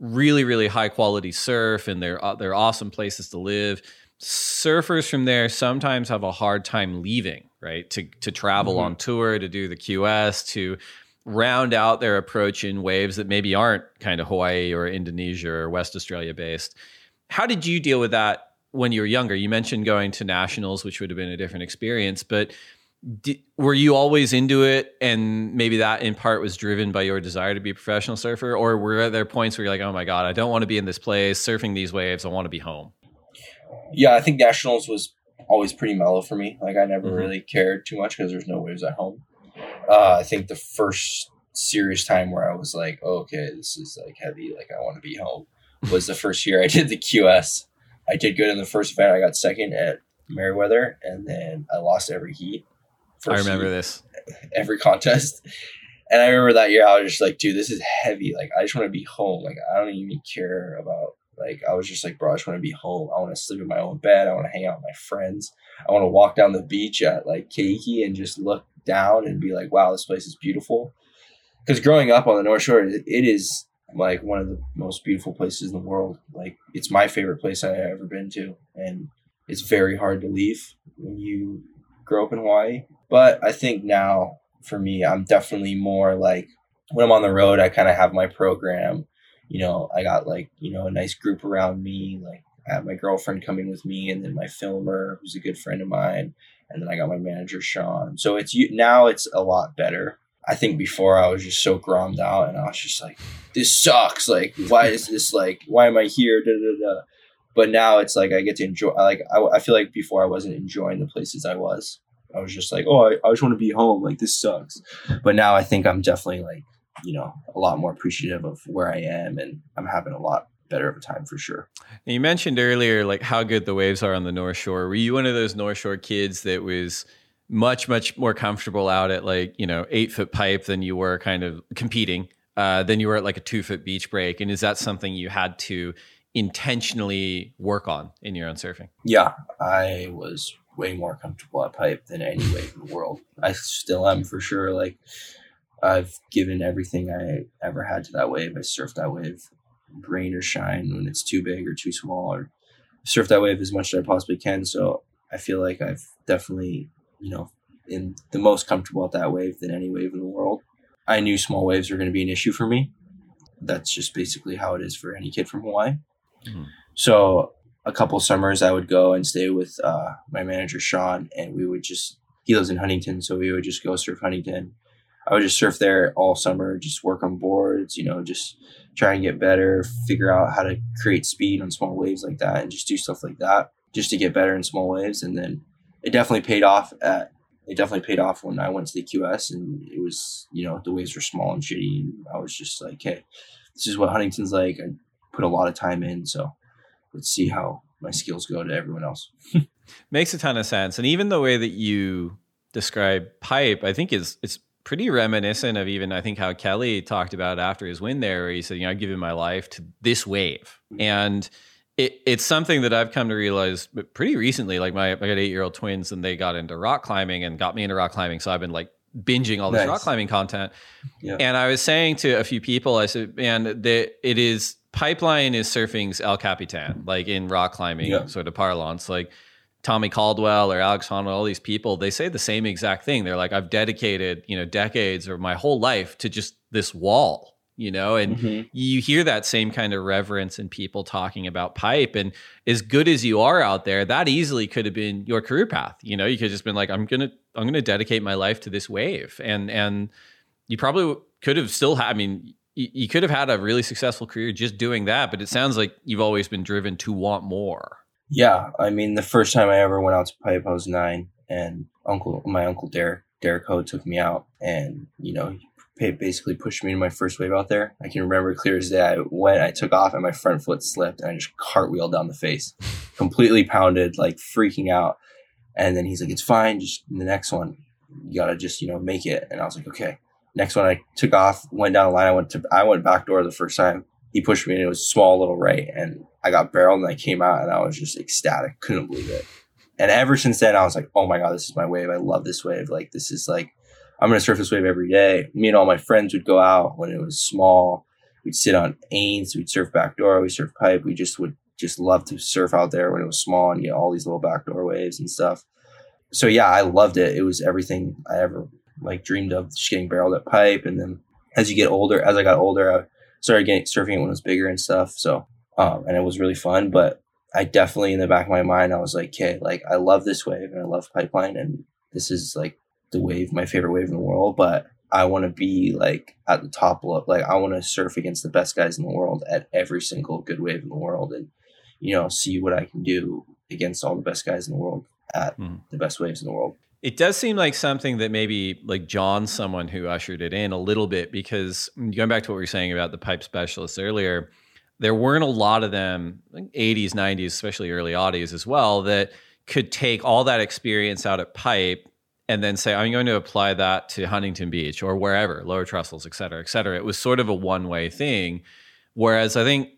really really high quality surf and they're uh, they're awesome places to live. Surfers from there sometimes have a hard time leaving, right? To to travel Mhm. on tour, to do the QS, to round out their approach in waves that maybe aren't kind of Hawaii or Indonesia or West Australia based. How did you deal with that when you were younger? You mentioned going to nationals, which would have been a different experience, but did, were you always into it and maybe that in part was driven by your desire to be a professional surfer or were there points where you're like oh my god i don't want to be in this place surfing these waves i want to be home yeah i think nationals was always pretty mellow for me like i never mm-hmm. really cared too much because there's no waves at home uh, i think the first serious time where i was like oh, okay this is like heavy like i want to be home was the first year i did the qs i did good in the first event i got second at Merewether, and then I lost every heat. I remember this. Every contest. And I remember that year I was just like, dude, this is heavy. Like I just want to be home. Like I don't even care about like I was just like, bro, I just want to be home. I want to sleep in my own bed. I want to hang out with my friends. I want to walk down the beach at like Keiki and just look down and be like, wow, this place is beautiful. Because growing up on the North Shore, it is like one of the most beautiful places in the world. Like it's my favorite place I've ever been to, and it's very hard to leave when you grow up in Hawaii. But I think now for me, I'm definitely more like when I'm on the road, I kind of have my program. You know, I got like, you know, a nice group around me. Like I have my girlfriend coming with me and then my filmer, who's a good friend of mine. And then I got my manager, Sean. So it's now it's a lot better. I think before I was just so grommed out and I was just like, this sucks. Like, why is this like, why am I here? Da, da, da. But now it's like I get to enjoy, like, I, I feel like before I wasn't enjoying the places I was. I was just like, oh, I, I just want to be home. Like this sucks. But now I think I'm definitely like, you know, a lot more appreciative of where I am, and I'm having a lot better of a time for sure. You mentioned earlier like how good the waves are on the North Shore. Were you one of those North Shore kids that was much much more comfortable out at like you know eight foot pipe than you were kind of competing uh, than you were at like a two foot beach break? And is that something you had to intentionally work on in your own surfing? Yeah, I was way more comfortable at pipe than any wave in the world. I still am for sure. Like I've given everything I ever had to that wave. I surfed that wave, rain or shine, when it's too big or too small, or surf that wave as much as I possibly can. So I feel like I've definitely, you know, in the most comfortable at that wave than any wave in the world. I knew small waves were going to be an issue for me. That's just basically how it is for any kid from Hawaii. Mm-hmm. So a couple summers I would go and stay with uh, my manager Sean, and we would just he lives in Huntington, so we would just go surf Huntington. I would just surf there all summer, just work on boards, you know, just try and get better, figure out how to create speed on small waves like that, and just do stuff like that just to get better in small waves. And then it definitely paid off at it definitely paid off when I went to the QS and it was, you know, the waves were small and shitty. And I was just like, hey, this is what Huntington's like. I put a lot of time in. So let's see how my skills go to everyone else. Makes a ton of sense. And even the way that you describe pipe, I think is it's pretty reminiscent of even I think how Kelly talked about after his win there, where he said, you know, I've given my life to this wave. Mm-hmm. And it, it's something that I've come to realize pretty recently. Like my I got eight year old twins and they got into rock climbing and got me into rock climbing. So I've been like binging all this nice. rock climbing content. Yeah. And I was saying to a few people, I said, man, the, it is Pipeline is surfing's El Capitan, like in rock climbing yeah. sort of parlance. Like Tommy Caldwell or Alex Honnold, all these people, they say the same exact thing. They're like, I've dedicated, you know, decades or my whole life to just this wall, you know, and mm-hmm. you hear that same kind of reverence in people talking about pipe. And as good as you are out there, that easily could have been your career path. You know, you could have just been like, I'm gonna, I'm gonna dedicate my life to this wave. And and you probably could have still had, I mean, you could have had a really successful career just doing that, but it sounds like you've always been driven to want more. Yeah, I mean, the first time I ever went out to pipe, I was nine, and uncle, my uncle Derek, Derek Ho, took me out, and you know, he basically pushed me to my first wave out there. I can remember clear as day. I went, I took off, and my front foot slipped, and I just cartwheeled down the face, completely pounded, like freaking out. And then he's like, "It's fine, just the next one, you gotta just you know make it." And I was like, "Okay." Next one, I took off, went down the line. I went to, I went back door the first time. He pushed me, and it was a small little right, and I got barreled, and I came out, and I was just ecstatic, couldn't believe it. And ever since then, I was like, oh my god, this is my wave. I love this wave. Like this is like, I'm gonna surf this wave every day. Me and all my friends would go out when it was small. We'd sit on Ains, we'd surf backdoor, we surf pipe. We just would just love to surf out there when it was small and get all these little backdoor waves and stuff. So yeah, I loved it. It was everything I ever like dreamed of just getting barreled at pipe. And then as you get older, as I got older, I started getting surfing it when it was bigger and stuff. So, um, and it was really fun. But I definitely, in the back of my mind, I was like, okay, like I love this wave and I love pipeline, and this is like the wave, my favorite wave in the world. But I want to be like at the top of like I want to surf against the best guys in the world at every single good wave in the world, and you know, see what I can do against all the best guys in the world at mm. the best waves in the world. It does seem like something that maybe like John, someone who ushered it in a little bit because going back to what we were saying about the pipe specialists earlier, there weren't a lot of them, 80s, 90s, especially early audios as well, that could take all that experience out at pipe and then say, I'm going to apply that to Huntington Beach or wherever, lower trestles, et cetera, et cetera. It was sort of a one way thing. Whereas I think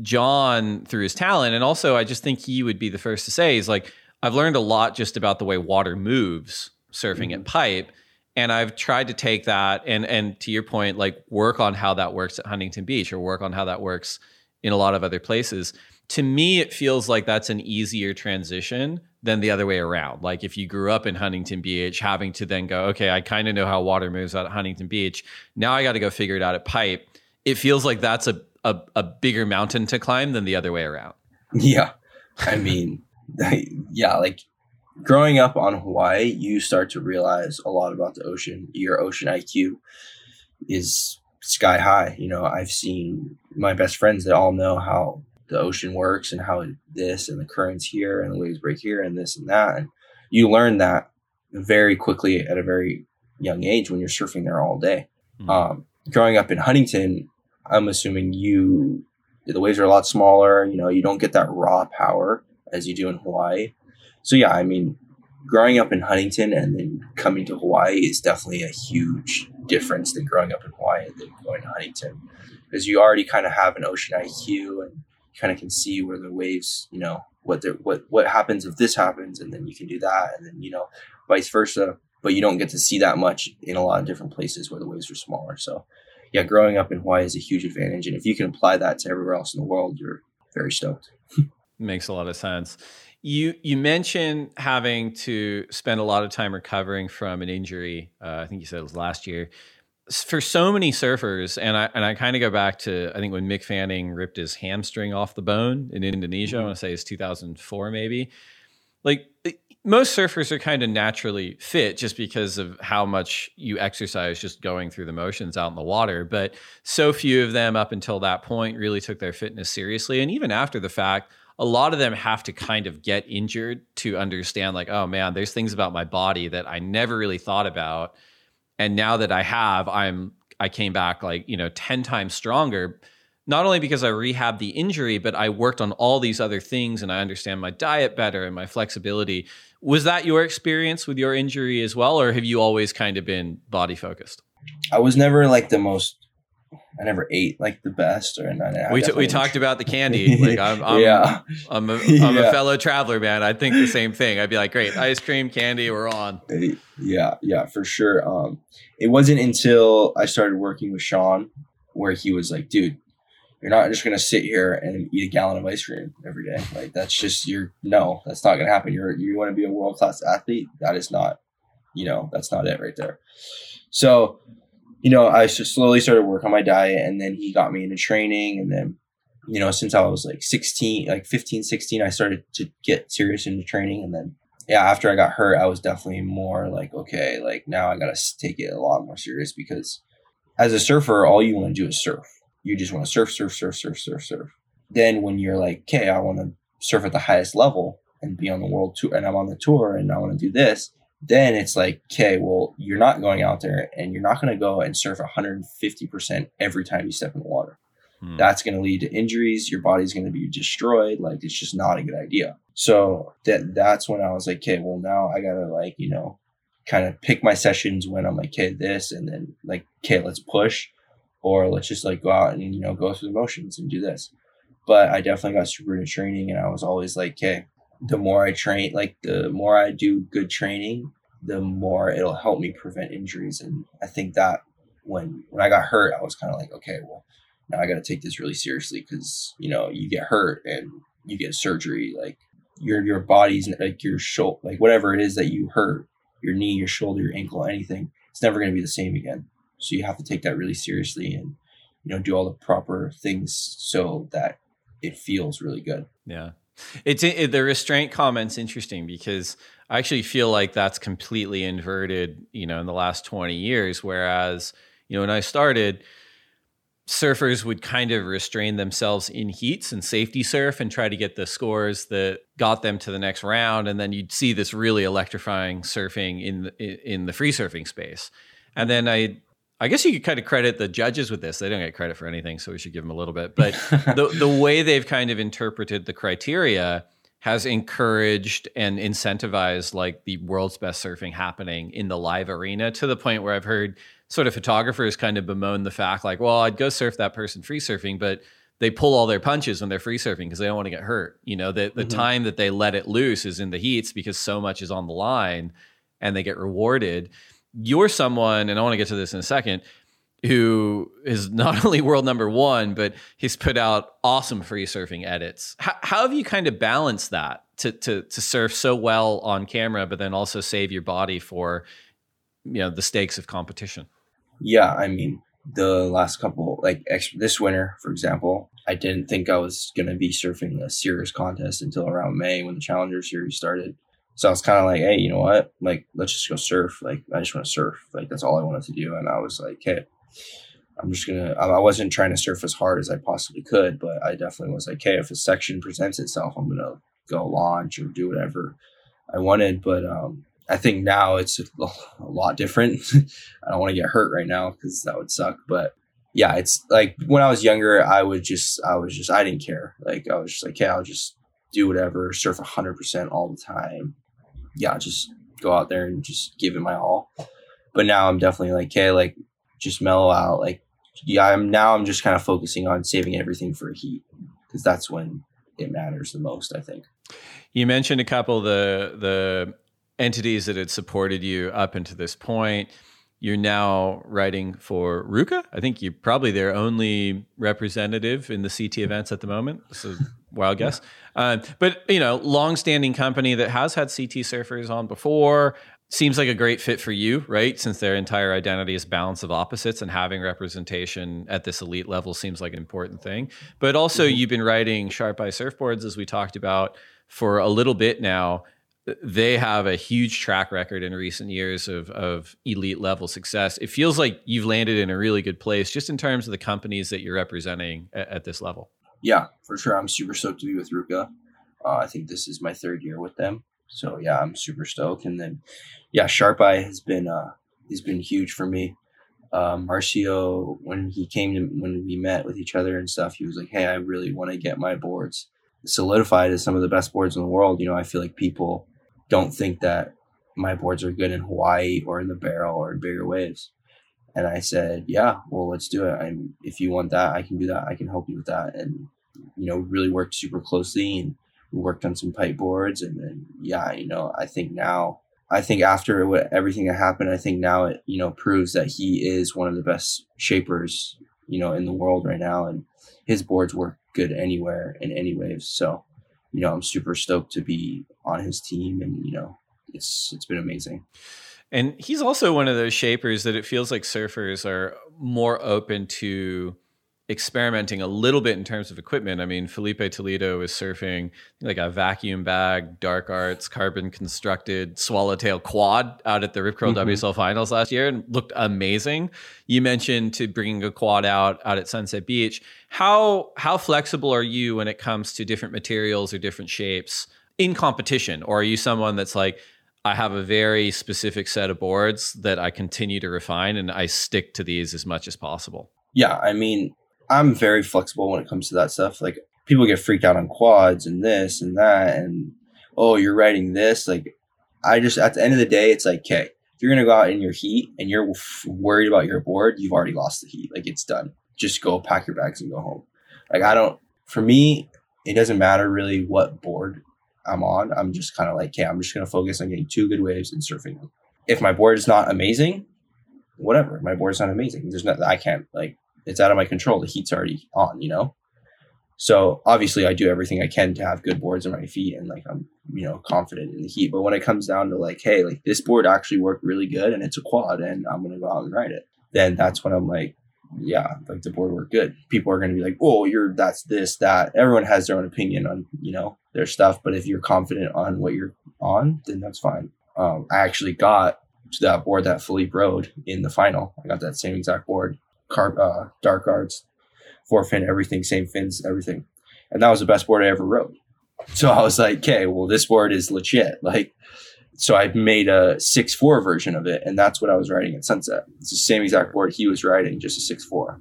John, through his talent, and also I just think he would be the first to say, is like, I've learned a lot just about the way water moves surfing mm-hmm. at pipe. And I've tried to take that and and to your point, like work on how that works at Huntington Beach or work on how that works in a lot of other places. To me, it feels like that's an easier transition than the other way around. Like if you grew up in Huntington Beach, having to then go, okay, I kind of know how water moves out at Huntington Beach. Now I got to go figure it out at Pipe. It feels like that's a, a, a bigger mountain to climb than the other way around. Yeah. I mean, yeah, like growing up on Hawaii, you start to realize a lot about the ocean. Your ocean IQ is sky high. You know, I've seen my best friends that all know how the ocean works and how this and the currents here and the waves break here and this and that. And you learn that very quickly at a very young age when you're surfing there all day. Mm-hmm. Um, growing up in Huntington, I'm assuming you the waves are a lot smaller. You know, you don't get that raw power as you do in Hawaii. So yeah, I mean, growing up in Huntington and then coming to Hawaii is definitely a huge difference than growing up in Hawaii and then going to Huntington because you already kind of have an ocean IQ and kind of can see where the waves, you know, what what what happens if this happens, and then you can do that, and then you know, vice versa. But you don't get to see that much in a lot of different places where the waves are smaller. So, yeah, growing up in Hawaii is a huge advantage, and if you can apply that to everywhere else in the world, you're very stoked. Makes a lot of sense. You you mentioned having to spend a lot of time recovering from an injury. Uh, I think you said it was last year for so many surfers, and I and I kind of go back to I think when Mick Fanning ripped his hamstring off the bone in Indonesia. Mm-hmm. I want to say it's 2004 maybe. Like most surfers are kind of naturally fit just because of how much you exercise just going through the motions out in the water. But so few of them up until that point really took their fitness seriously. And even after the fact, a lot of them have to kind of get injured to understand, like, oh man, there's things about my body that I never really thought about and now that I have, I'm I came back like you know ten times stronger. Not only because I rehabbed the injury, but I worked on all these other things and I understand my diet better and my flexibility. Was that your experience with your injury as well, or have you always kind of been body focused? I was never like the most I never ate like the best, or we t- we talked about the candy. Like I'm, I'm yeah, I'm a, I'm yeah. a fellow traveler, man. I think the same thing. I'd be like, great, ice cream, candy, we're on. Yeah, yeah, for sure. Um, it wasn't until I started working with Sean where he was like, dude, you're not just gonna sit here and eat a gallon of ice cream every day. Like that's just you're no, that's not gonna happen. You're you want to be a world class athlete. That is not, you know, that's not it right there. So you know, I slowly started work on my diet and then he got me into training. And then, you know, since I was like 16, like 15, 16, I started to get serious into training. And then, yeah, after I got hurt, I was definitely more like, okay, like now I got to take it a lot more serious because as a surfer, all you want to do is surf. You just want to surf, surf, surf, surf, surf, surf. Then when you're like, okay, I want to surf at the highest level and be on the world tour and I'm on the tour and I want to do this, then it's like, okay, well, you're not going out there and you're not going to go and surf 150% every time you step in the water. Hmm. That's going to lead to injuries. Your body's going to be destroyed. Like, it's just not a good idea. So that that's when I was like, okay, well, now I got to, like, you know, kind of pick my sessions when I'm like, okay, this, and then like, okay, let's push, or let's just like go out and, you know, go through the motions and do this. But I definitely got super into training and I was always like, okay, the more I train, like the more I do good training, the more it'll help me prevent injuries. And I think that when when I got hurt, I was kind of like, okay, well, now I got to take this really seriously because you know you get hurt and you get surgery, like your your body's like your shoulder, like whatever it is that you hurt, your knee, your shoulder, your ankle, anything, it's never going to be the same again. So you have to take that really seriously and you know do all the proper things so that it feels really good. Yeah. It's it, the restraint comment's interesting because I actually feel like that's completely inverted, you know, in the last 20 years whereas, you know, when I started surfers would kind of restrain themselves in heats and safety surf and try to get the scores that got them to the next round and then you'd see this really electrifying surfing in the, in the free surfing space. And then I I guess you could kind of credit the judges with this. They don't get credit for anything, so we should give them a little bit. But the the way they've kind of interpreted the criteria has encouraged and incentivized like the world's best surfing happening in the live arena to the point where I've heard sort of photographers kind of bemoan the fact like, well, I'd go surf that person free surfing, but they pull all their punches when they're free surfing because they don't want to get hurt. You know, the the mm-hmm. time that they let it loose is in the heats because so much is on the line and they get rewarded you're someone, and I want to get to this in a second, who is not only world number one, but he's put out awesome free surfing edits. How, how have you kind of balanced that to, to, to surf so well on camera, but then also save your body for, you know, the stakes of competition? Yeah, I mean, the last couple, like this winter, for example, I didn't think I was going to be surfing a serious contest until around May when the Challenger Series started. So I was kind of like, hey, you know what? Like, let's just go surf. Like, I just want to surf. Like, that's all I wanted to do. And I was like, hey, I'm just gonna. I wasn't trying to surf as hard as I possibly could, but I definitely was like, hey, if a section presents itself, I'm gonna go launch or do whatever I wanted. But um, I think now it's a, a lot different. I don't want to get hurt right now because that would suck. But yeah, it's like when I was younger, I would just, I was just, I didn't care. Like I was just like, hey, I'll just do whatever, surf 100% all the time yeah, just go out there and just give it my all. But now I'm definitely like, okay, like just mellow out. Like, yeah, I'm now I'm just kind of focusing on saving everything for heat because that's when it matters the most. I think. You mentioned a couple of the the entities that had supported you up until this point. You're now writing for RVCA. I think you're probably their only representative in the CT events at the moment. So wild guess. Uh, but you know, long-standing company that has had CT surfers on before seems like a great fit for you, right? Since their entire identity is balance of opposites, and having representation at this elite level seems like an important thing. But also, mm-hmm. you've been writing Sharpeye surfboards, as we talked about, for a little bit now. They have a huge track record in recent years of, of elite level success. It feels like you've landed in a really good place just in terms of the companies that you're representing at, at this level yeah, for sure. I'm super stoked to be with RVCA. Uh, I think this is my third year with them. So yeah, I'm super stoked. And then, yeah, Sharpeye has been uh, has been huge for me. Uh, Marcio, when he came to when we met with each other and stuff, he was like, "Hey, I really want to get my boards solidified as some of the best boards in the world." You know, I feel like people don't think that my boards are good in Hawaii or in the barrel or in bigger waves. And I said, yeah, well, let's do it. I'm, if you want that, I can do that. I can help you with that. And, you know, really worked super closely and we worked on some pipe boards. And then, yeah, you know, I think now, I think after what, everything that happened, I think now it, you know, proves that he is one of the best shapers, you know, in the world right now. And his boards work good anywhere in any waves. So, you know, I'm super stoked to be on his team and, you know, it's, it's been amazing. And he's also one of those shapers that it feels like surfers are more open to experimenting a little bit in terms of equipment. I mean, Filipe Toledo is surfing like a vacuum bag, dark arts, carbon constructed swallowtail quad out at the Rip Curl mm-hmm. WSL finals last year and looked amazing. You mentioned to bringing a quad out out at Sunset Beach. How how flexible are you when it comes to different materials or different shapes in competition? Or are you someone that's like, I have a very specific set of boards that I continue to refine and I stick to these as much as possible. Yeah, I mean, I'm very flexible when it comes to that stuff. Like people get freaked out on quads and this and that and oh, you're writing this like I just at the end of the day it's like, "Okay, if you're to go out in your heat and you're f- worried about your board, you've already lost the heat. Like it's done. Just go pack your bags and go home." Like I don't for me, it doesn't matter really what board I'm on, I'm just kind of like, okay, I'm just to focus on getting two good waves and surfing them. If my board is not amazing, whatever. My board is not amazing. There's nothing I can't like. It's out of my control. The heat's already on, you know. So obviously, I do everything I can to have good boards on my feet, and like I'm, you know, confident in the heat. But when it comes down to like, hey, like this board actually worked really good, and it's a quad, and I'm gonna go out and ride it, then that's when I'm like, yeah, like the board worked good. People are gonna be like, oh, you're that's this that. Everyone has their own opinion on you know their stuff, but if you're confident on what you're on, then that's fine. Um, I actually got to that board that Filipe rode in the final. I got that same exact board, car, uh, dark arts, four fin, everything, same fins, everything. And that was the best board I ever rode. So I was like, okay, well, this board is legit. Like, so I made a six four version of it, and that's what I was riding at Sunset. It's the same exact board he was riding, just a six four.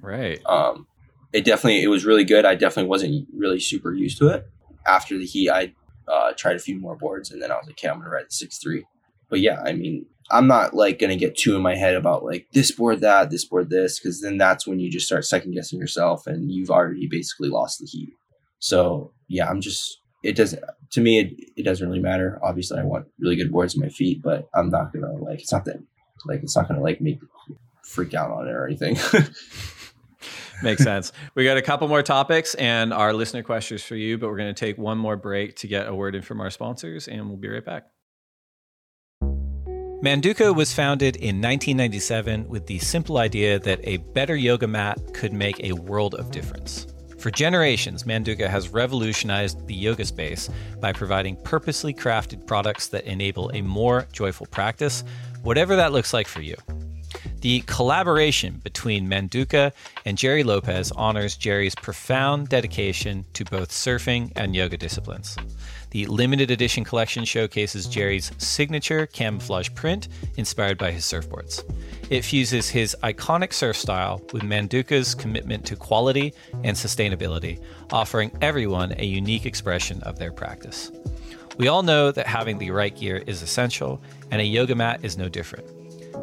Right. Um, it definitely it was really good. I definitely wasn't really super used to it. After the heat, I uh, tried a few more boards, and then I was like, okay, I'm gonna ride the six three. But yeah, I mean, I'm not like gonna get too in my head about like this board that, this board this, because then that's when you just start second guessing yourself and you've already basically lost the heat. So yeah, I'm just it doesn't to me it, it doesn't really matter. Obviously I want really good boards in my feet, but I'm not gonna like it's not that like it's not gonna like make freak out on it or anything. Makes sense. We got a couple more topics and our listener questions for you, but we're going to take one more break to get a word in from our sponsors, and we'll be right back. Manduka was founded in 1997 with the simple idea that a better yoga mat could make a world of difference. For generations, Manduka has revolutionized the yoga space by providing purposely crafted products that enable a more joyful practice, whatever that looks like for you. The collaboration between Manduka and Gerry Lopez honors Gerry's profound dedication to both surfing and yoga disciplines. The limited edition collection showcases Gerry's signature camouflage print inspired by his surfboards. It fuses his iconic surf style with Manduka's commitment to quality and sustainability, offering everyone a unique expression of their practice. We all know that having the right gear is essential, and a yoga mat is no different.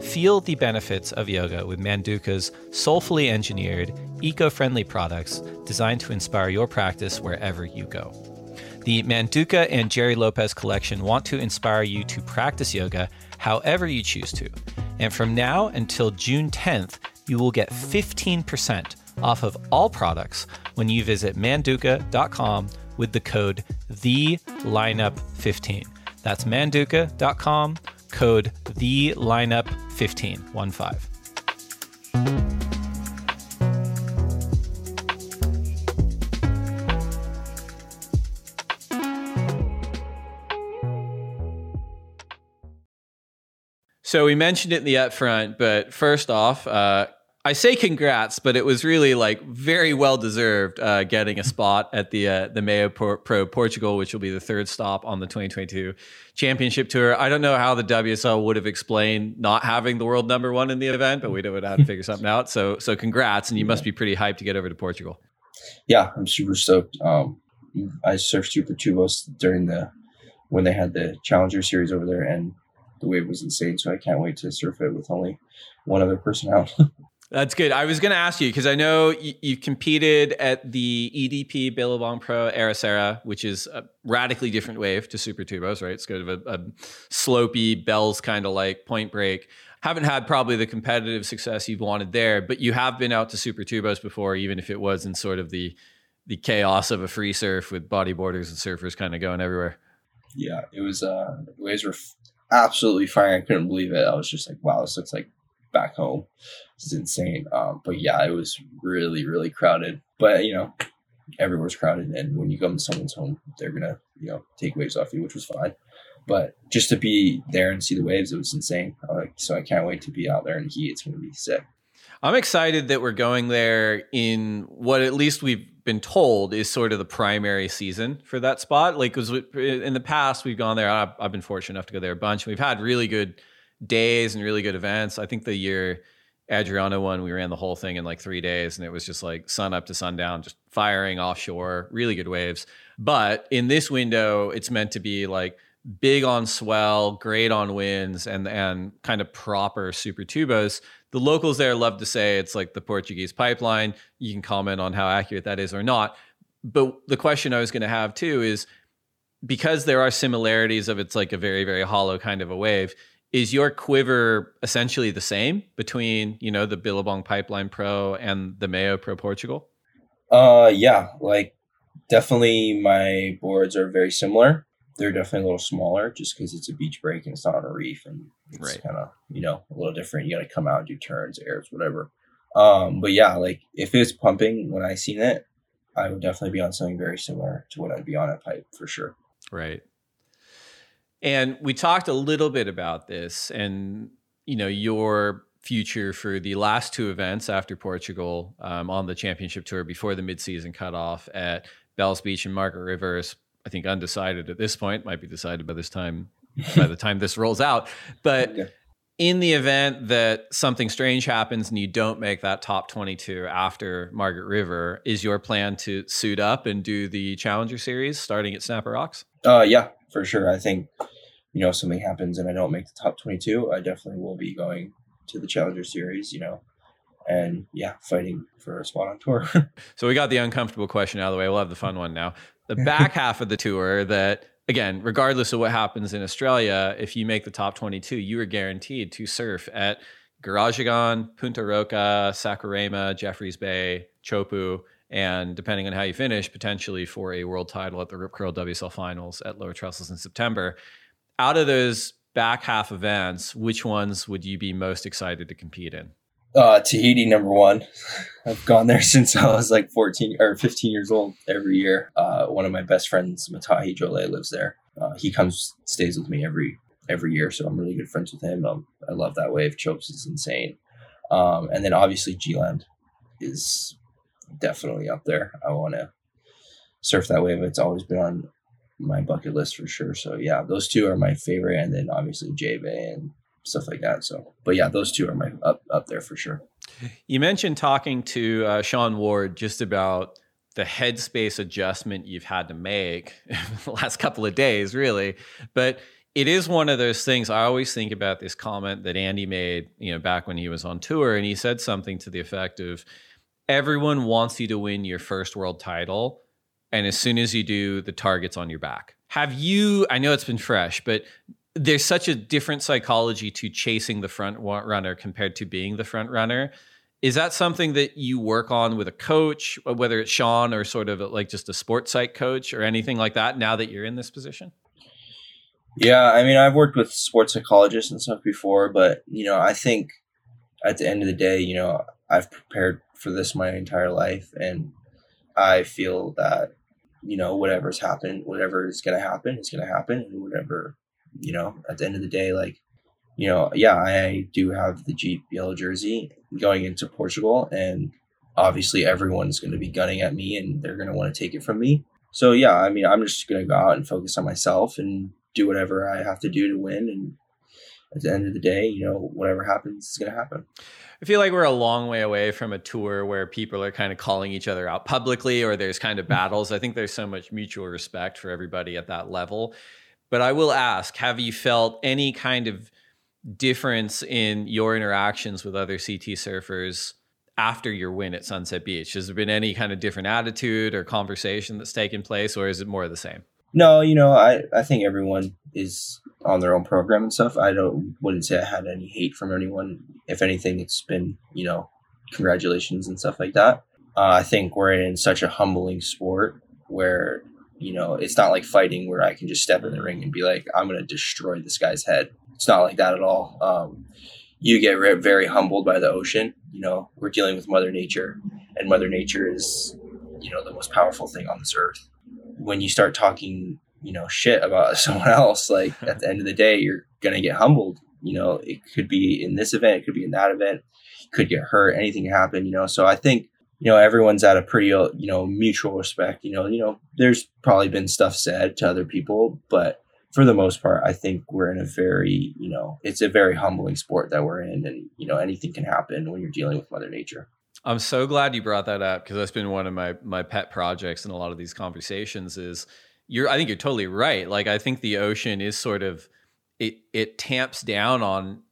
Feel the benefits of yoga with Manduka's soulfully engineered, eco friendly products designed to inspire your practice wherever you go. The Manduka and Gerry Lopez collection want to inspire you to practice yoga however you choose to. And from now until June 10th, you will get 15% off of all products when you visit manduka.com with the code the THELINEUP15. That's manduka.com, code THELINEUP15, 15. So we mentioned it in the upfront, but first off, uh, I say congrats, but it was really like very well deserved uh, getting a spot at the uh, the MEO Pro, Portugal, which will be the third stop on the 2022 Championship Tour. I don't know how the WSL would have explained not having the world number one in the event, but we would have to figure something out. So so congrats, and you must be pretty hyped to get over to Portugal. Yeah, I'm super stoked. Um, I surfed Supertubos during the when they had the Challenger Series over there, and the wave was insane. So I can't wait to surf it with only one other person out. That's good. I was going to ask you because I know you, you, competed at the EDP Billabong Pro Ericeira, which is a radically different wave to Supertubos, right? It's kind of a, a slopey, bells kind of like point break. Haven't had probably the competitive success you've wanted there, but you have been out to Supertubos before, even if it was in sort of the the chaos of a free surf with bodyboarders and surfers kind of going everywhere. Yeah, it was. Uh, waves were absolutely fine. I couldn't believe it. I was just like, wow, this looks like back home. This is insane. Um, but yeah, it was really, really crowded. But you know, everywhere's crowded, and when you come to someone's home, they're gonna you know take waves off you, which was fine. But just to be there and see the waves, it was insane. Like, so I can't wait to be out there in the heat. It's gonna be sick. I'm excited that we're going there in what at least we've been told is sort of the primary season for that spot. Like, because in the past we've gone there. I've, I've, been fortunate enough to go there a bunch. We've had really good days and really good events. I think the year Adriano won, we ran the whole thing in like three days, and it was just like sun up to sundown, just firing offshore, really good waves. But in this window, it's meant to be like big on swell, great on winds, and and kind of proper Supertubos the locals there love to say it's like the Portuguese pipeline. You can comment on how accurate that is or not. But the question I was going to have too is because there are similarities of it's like a very, very hollow kind of a wave, is your quiver essentially the same between, you know, the Billabong Pipeline Pro and the MEO Pro Portugal? Uh, yeah, like definitely my boards are very similar. They're definitely a little smaller just because it's a beach break and it's not on a reef and it's Right. kind of you know a little different. You got to come out and do turns, airs, whatever. Um, but yeah, like if it's pumping when I seen it, I would definitely be on something very similar to what I'd be on a pipe for sure. Right. And we talked a little bit about this and, you know, your future for the last two events after Portugal um, on the championship tour before the midseason cutoff at Bells Beach and Margaret Rivers. I think undecided at this point, might be decided by this time, by the time this rolls out. But Okay. in the event that something strange happens and you don't make that top 22 after Margaret River, is your plan to suit up and do the Challenger Series starting at Snapper Rocks? Uh, yeah, for sure. I think, you know, if something happens and I don't make the top 22, I definitely will be going to the Challenger Series, you know, and yeah, fighting for a spot on tour. So we got the uncomfortable question out of the way. We'll have the fun one now. The back half of the tour that again, regardless of what happens in Australia, if you make the top 22, you are guaranteed to surf at Grajagan, Punta Roca, Saquarema, Jeffreys Bay, Chopu, and depending on how you finish, potentially for a world title at the Rip Curl WSL Finals at Lower Trestles in September. Out of those back half events, which ones would you be most excited to compete in? Uh, Tahiti, number one. I've gone there since I was like 14 or 15 years old every year. Uh, one of my best friends, Matahi Drollet, lives there. Uh, he comes, stays with me every every year, so I'm really good friends with him. Um, I love that wave. Chopes is insane. Um, and then obviously G-Land is definitely up there. I want to surf that wave. It's always been on my bucket list for sure. So yeah, those two are my favorite, and then obviously J Bay and stuff like that. So, but yeah, those two are my up up there for sure. You mentioned talking to uh, Sean Ward just about the headspace adjustment you've had to make the last couple of days, really. But it is one of those things. I always think about this comment that Andy made, you know, back when he was on tour, and he said something to the effect of, "Everyone wants you to win your first world title, and as soon as you do, the target's on your back." Have you? I know it's been fresh, but there's such a different psychology to chasing the front runner compared to being the front runner. Is that something that you work on with a coach, uh, whether it's Sean or sort of like just a sports psych coach or anything like that now that you're in this position? Yeah, I mean, I've worked with sports psychologists and stuff before, but you know, I think at the end of the day, you know, I've prepared for this my entire life, and I feel that you know, whatever's happened, whatever is going to happen, is going to happen, and whatever, you know, at the end of the day, like, you know, yeah, I do have the Jeep yellow jersey going into Portugal, and obviously everyone's going to be gunning at me, and they're going to want to take it from me. So yeah, I mean, I'm just going to go out and focus on myself and do whatever I have to do to win. And at the end of the day, you know, whatever happens is going to happen. I feel like we're a long way away from a tour where people are kind of calling each other out publicly or there's kind of mm. battles. I think there's so much mutual respect for everybody at that level. But I will ask have you felt any kind of difference in your interactions with other CT surfers after your win at Sunset Beach? Has there been any kind of different attitude or conversation that's taken place, or is it more of the same? No, you know, I, I think everyone is on their own program and stuff. I don't wouldn't say I had any hate from anyone. If anything, it's been you know congratulations and stuff like that. Uh, I think we're in such a humbling sport where you know it's not like fighting where I can just step in the ring and be like I'm going to destroy this guy's head. It's not like that at all. Um, you get re- very humbled by the ocean. You know, we're dealing with Mother Nature, and Mother Nature is you know the most powerful thing on this earth. When you start talking you know shit about someone else like at the end of the day you're gonna get humbled you know it could be in this event it could be in that event could get hurt anything can happen you know so i think you know everyone's at a pretty uh, you know mutual respect you know you know there's probably been stuff said to other people but for the most part i think we're in a very you know it's a very humbling sport that we're in and you know anything can happen when you're dealing with mother nature I'm so glad you brought that up because that's been one of my my pet projects in a lot of these conversations is you're I think you're totally right. Like I think the ocean is sort of it it tamps down on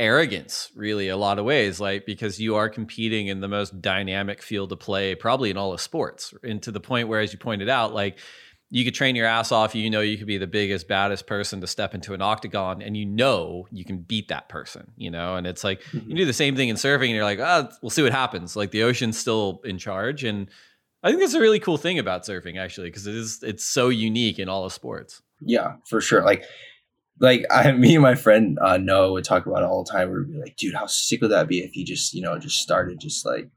arrogance really a lot of ways like because you are competing in the most dynamic field of play probably in all of sports and to the point where as you pointed out like you could train your ass off you know you could be the biggest baddest person to step into an octagon and you know you can beat that person you know and it's like you mm-hmm. do the same thing in surfing and you're like oh we'll see what happens like the ocean's still in charge and I think that's a really cool thing about surfing, actually, because it is it's so unique in all of sports. Yeah, for sure. Like, like I, me and my friend uh, Noah would talk about it all the time. We'd be like, dude, how sick would that be if you just, you know, just started just like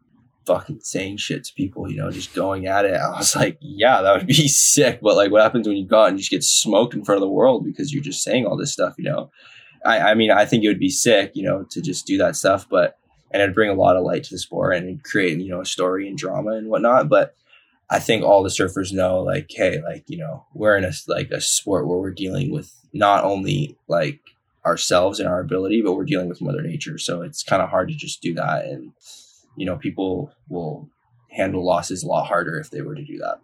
fucking saying shit to people, you know, just going at it. I was like, yeah, that would be sick. But like, what happens when you go out and you just get smoked in front of the world because you're just saying all this stuff, you know? I, I mean, I think it would be sick, you know, to just do that stuff, but and it'd bring a lot of light to the sport and create, you know, a story and drama and whatnot. But I think all the surfers know, like, hey, like, you know, we're in a like a sport where we're dealing with not only like ourselves and our ability, but we're dealing with Mother Nature. So it's kind of hard to just do that and you know, people will handle losses a lot harder if they were to do that.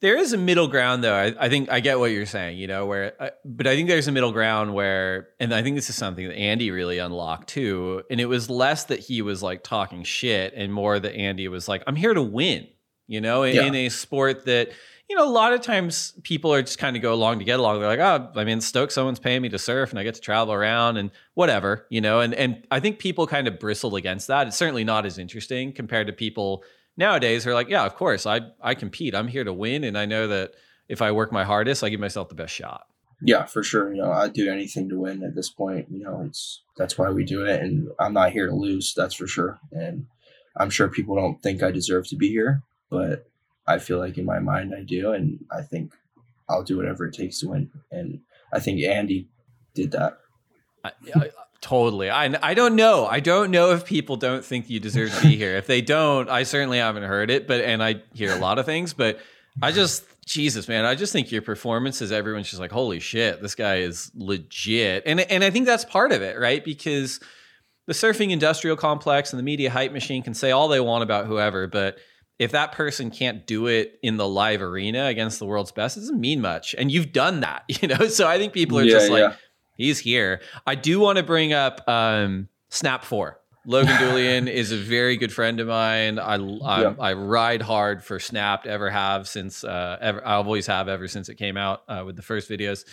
There is a middle ground, though. I, I think I get what you're saying, you know, where, uh, but I think there's a middle ground where, and I think this is something that Andy really unlocked too. And it was less that he was like talking shit and more that Andy was like, I'm here to win, you know, in, yeah. in a sport that, you know, a lot of times people are just kind of go along to get along. They're like, oh, I mean, Stoke, someone's paying me to surf and I get to travel around and whatever, you know, and, and I think people kind of bristled against that. It's certainly not as interesting compared to people nowadays who are like, yeah, of course, I, I compete. I'm here to win. And I know that if I work my hardest, I give myself the best shot. Yeah, for sure. You know, I'd do anything to win at this point. You know, it's that's why we do it. And I'm not here to lose, that's for sure. And I'm sure people don't think I deserve to be here, but I feel like in my mind I do, and I think I'll do whatever it takes to win. And I think Andy did that. I, I, totally. I I don't know. I don't know if people don't think you deserve to be here. if they don't, I certainly haven't heard it. But and I hear a lot of things. But I just Jesus, man, I just think your performances. Everyone's just like, holy shit, this guy is legit. And and I think that's part of it, right? Because the surfing industrial complex and the media hype machine can say all they want about whoever, but if that person can't do it in the live arena against the world's best, it doesn't mean much. And you've done that, you know? So I think people are yeah, just like, yeah. he's here. I do want to bring up um, Snap 4. Logan Dulien is a very good friend of mine. I I, yeah. I ride hard for Snapped, ever have since uh, ever. I always have ever since it came out uh, with the first videos,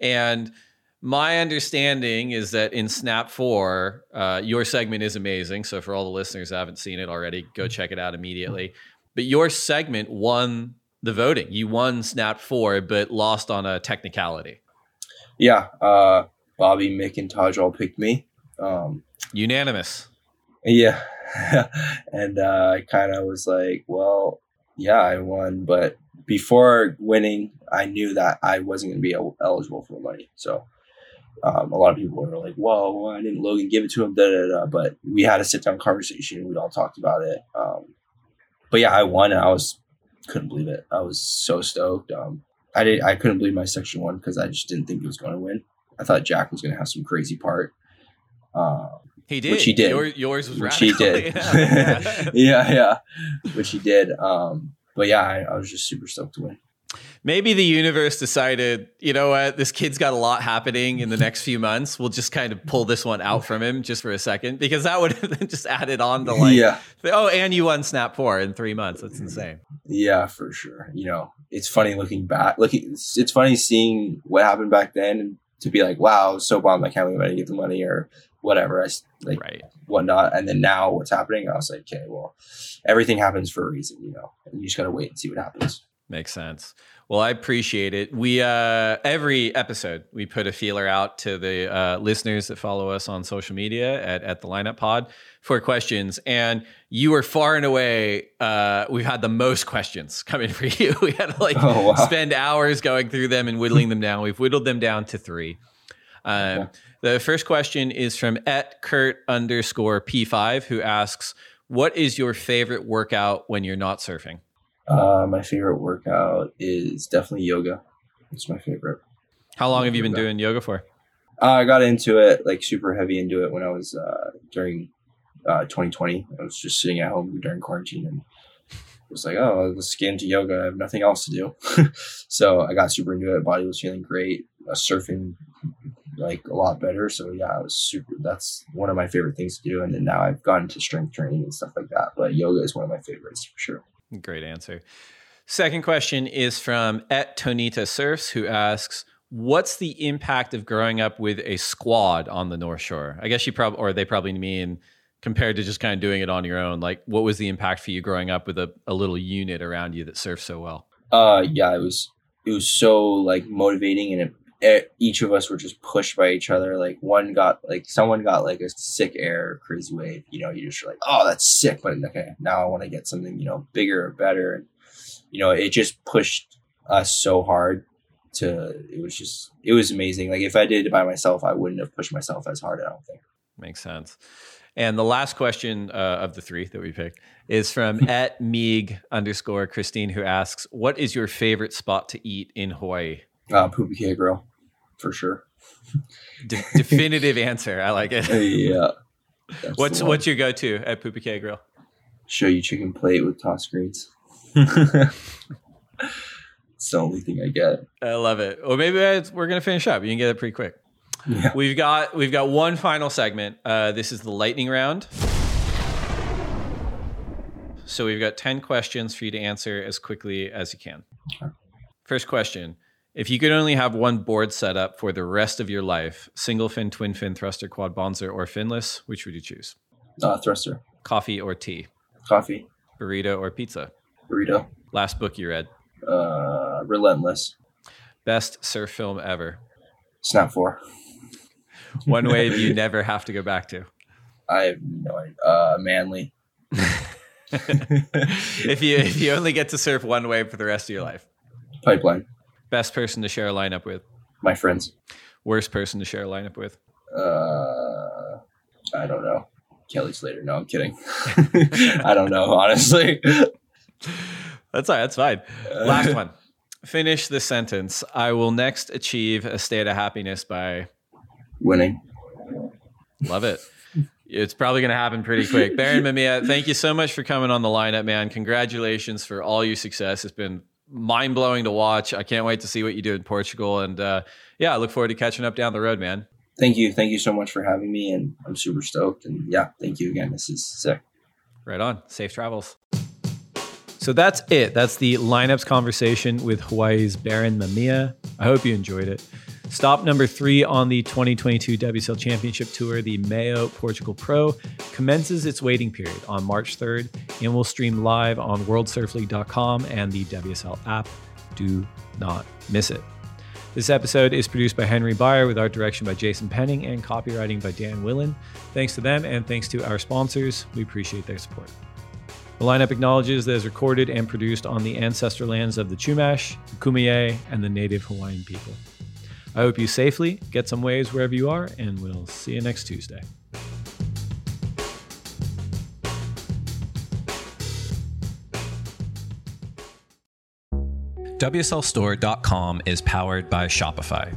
and my understanding is that in Snap 4, uh, your segment is amazing. So, for all the listeners who haven't seen it already, go check it out immediately. But your segment won the voting. You won Snap 4, but lost on a technicality. Yeah. Uh, Bobby, Mick, and Taj all picked me. Um, Unanimous. Yeah. and uh, I kind of was like, well, yeah, I won. But before winning, I knew that I wasn't going to be eligible for the money. So, um, a lot of people were like, "Whoa, why didn't Logan give it to him?" Da, da, da. But we had a sit down conversation. We all talked about it. Um, but yeah, I won, and I was couldn't believe it. I was so stoked. Um, I did. I couldn't believe my section one because I just didn't think he was going to win. I thought Jack was going to have some crazy part. Uh, he did. Which he did. Your, yours was which radical. he did. yeah, yeah, yeah, which he did. Um, but yeah, I, I was just super stoked to win maybe the universe decided, you know what, this kid's got a lot happening in the next few months. We'll just kind of pull this one out from him just for a second because that would have just added on to like, yeah. oh, and you won Snap 4 in three months. That's insane. Yeah, for sure. You know, it's funny looking back. Looking, it's, it's funny seeing what happened back then and to be like, wow, I was so bummed I can't believe I didn't get the money or whatever. I like right. whatnot. And then now what's happening? I was like, okay, well, everything happens for a reason, you know, and you just got to wait and see what happens. Makes sense. Well, I appreciate it. We uh, every episode we put a feeler out to the uh, listeners that follow us on social media at at the lineup pod for questions, and you were far and away. Uh, we've had the most questions coming for you. We had to like oh, wow. spend hours going through them and whittling them down. We've whittled them down to three. Um, yeah. The first question is from at Kurt underscore P five, who asks, "What is your favorite workout when you're not surfing?" Uh, my favorite workout is definitely yoga. It's my favorite. How long have you been doing yoga for? Uh, I got into it like super heavy into it when I was uh, during uh, 2020. I was just sitting at home during quarantine and was like, oh, let's get into yoga. I have nothing else to do. so I got super into it. Body was feeling great. Uh, surfing like a lot better. So yeah, I was super. That's one of my favorite things to do. And then now I've gotten to strength training and stuff like that. But yoga is one of my favorites for sure. Great answer. Second question is from at Tonita Surfs, who asks, "What's the impact of growing up with a squad on the North Shore?" I guess you probably, or they probably mean compared to just kind of doing it on your own? Like, what was the impact for you growing up with a, a little unit around you that surfs so well? Uh, yeah, it was it was so like motivating, and it, each of us were just pushed by each other. Like one got like someone got like a sick air crazy wave. You know, you just like, oh, that's sick, but okay, now I want to get something you know bigger or better, and you know, it just pushed us so hard to it was just it was amazing. Like if I did it by myself, I wouldn't have pushed myself as hard. I don't think. Makes sense. And the last question uh, of the three that we picked is from at Meeg underscore Christine, who asks, "What is your favorite spot to eat in Hawaii?" Uh, Pupukea Grill, for sure. De- definitive answer. I like it. yeah. What's what's your go to at Pupukea Grill? Shoyu chicken plate with tossed greens. it's the only thing I get. I love it. Well, maybe we're gonna finish up. You can get it pretty quick. Yeah. We've got we've got one final segment. Uh, this is the lightning round. So we've got ten questions for you to answer as quickly as you can. First question: If you could only have one board set up for the rest of your life, single fin, twin fin, thruster, quad bonzer, or finless, which would you choose? Uh, thruster. Coffee or tea? Coffee. Burrito or pizza? Burrito. Last book you read? Uh, Relentless. Best surf film ever? Snap Four. One wave you never have to go back to? I have no idea. Uh, Manly. if you if you only get to surf one wave for the rest of your life? Pipeline. Best person to share a lineup with? My friends. Worst person to share a lineup with? Uh, I don't know. Kelly Slater. No, I'm kidding. I don't know, honestly. That's all right. That's fine. Last one. Finish the sentence. I will next achieve a state of happiness by winning. Love it. It's probably going to happen pretty quick. Barron Mamiya, thank you so much for coming on the lineup, man. Congratulations for all your success. It's been mind blowing to watch. I can't wait to see what you do in Portugal. And uh, yeah, I look forward to catching up down the road, man. Thank you. Thank you so much for having me. And I'm super stoked. And yeah, thank you again. This is sick. Right on. Safe travels. So that's it. That's the lineups conversation with Hawaii's Barron Mamiya. I hope you enjoyed it. Stop number three on the 2022 WSL Championship Tour, the MEO Portugal Pro, commences its waiting period on March 3rd and will stream live on WorldSurfLeague.com and the WSL app. Do not miss it. This episode is produced by Henry Beyer with art direction by Jason Penning and copywriting by Dan Willen. Thanks to them and thanks to our sponsors. We appreciate their support. The lineup acknowledges that it is recorded and produced on the ancestor lands of the Chumash, the Kumeyaay, and the native Hawaiian people. I hope you safely get some waves wherever you are, and we'll see you next Tuesday. WSLStore.com is powered by Shopify.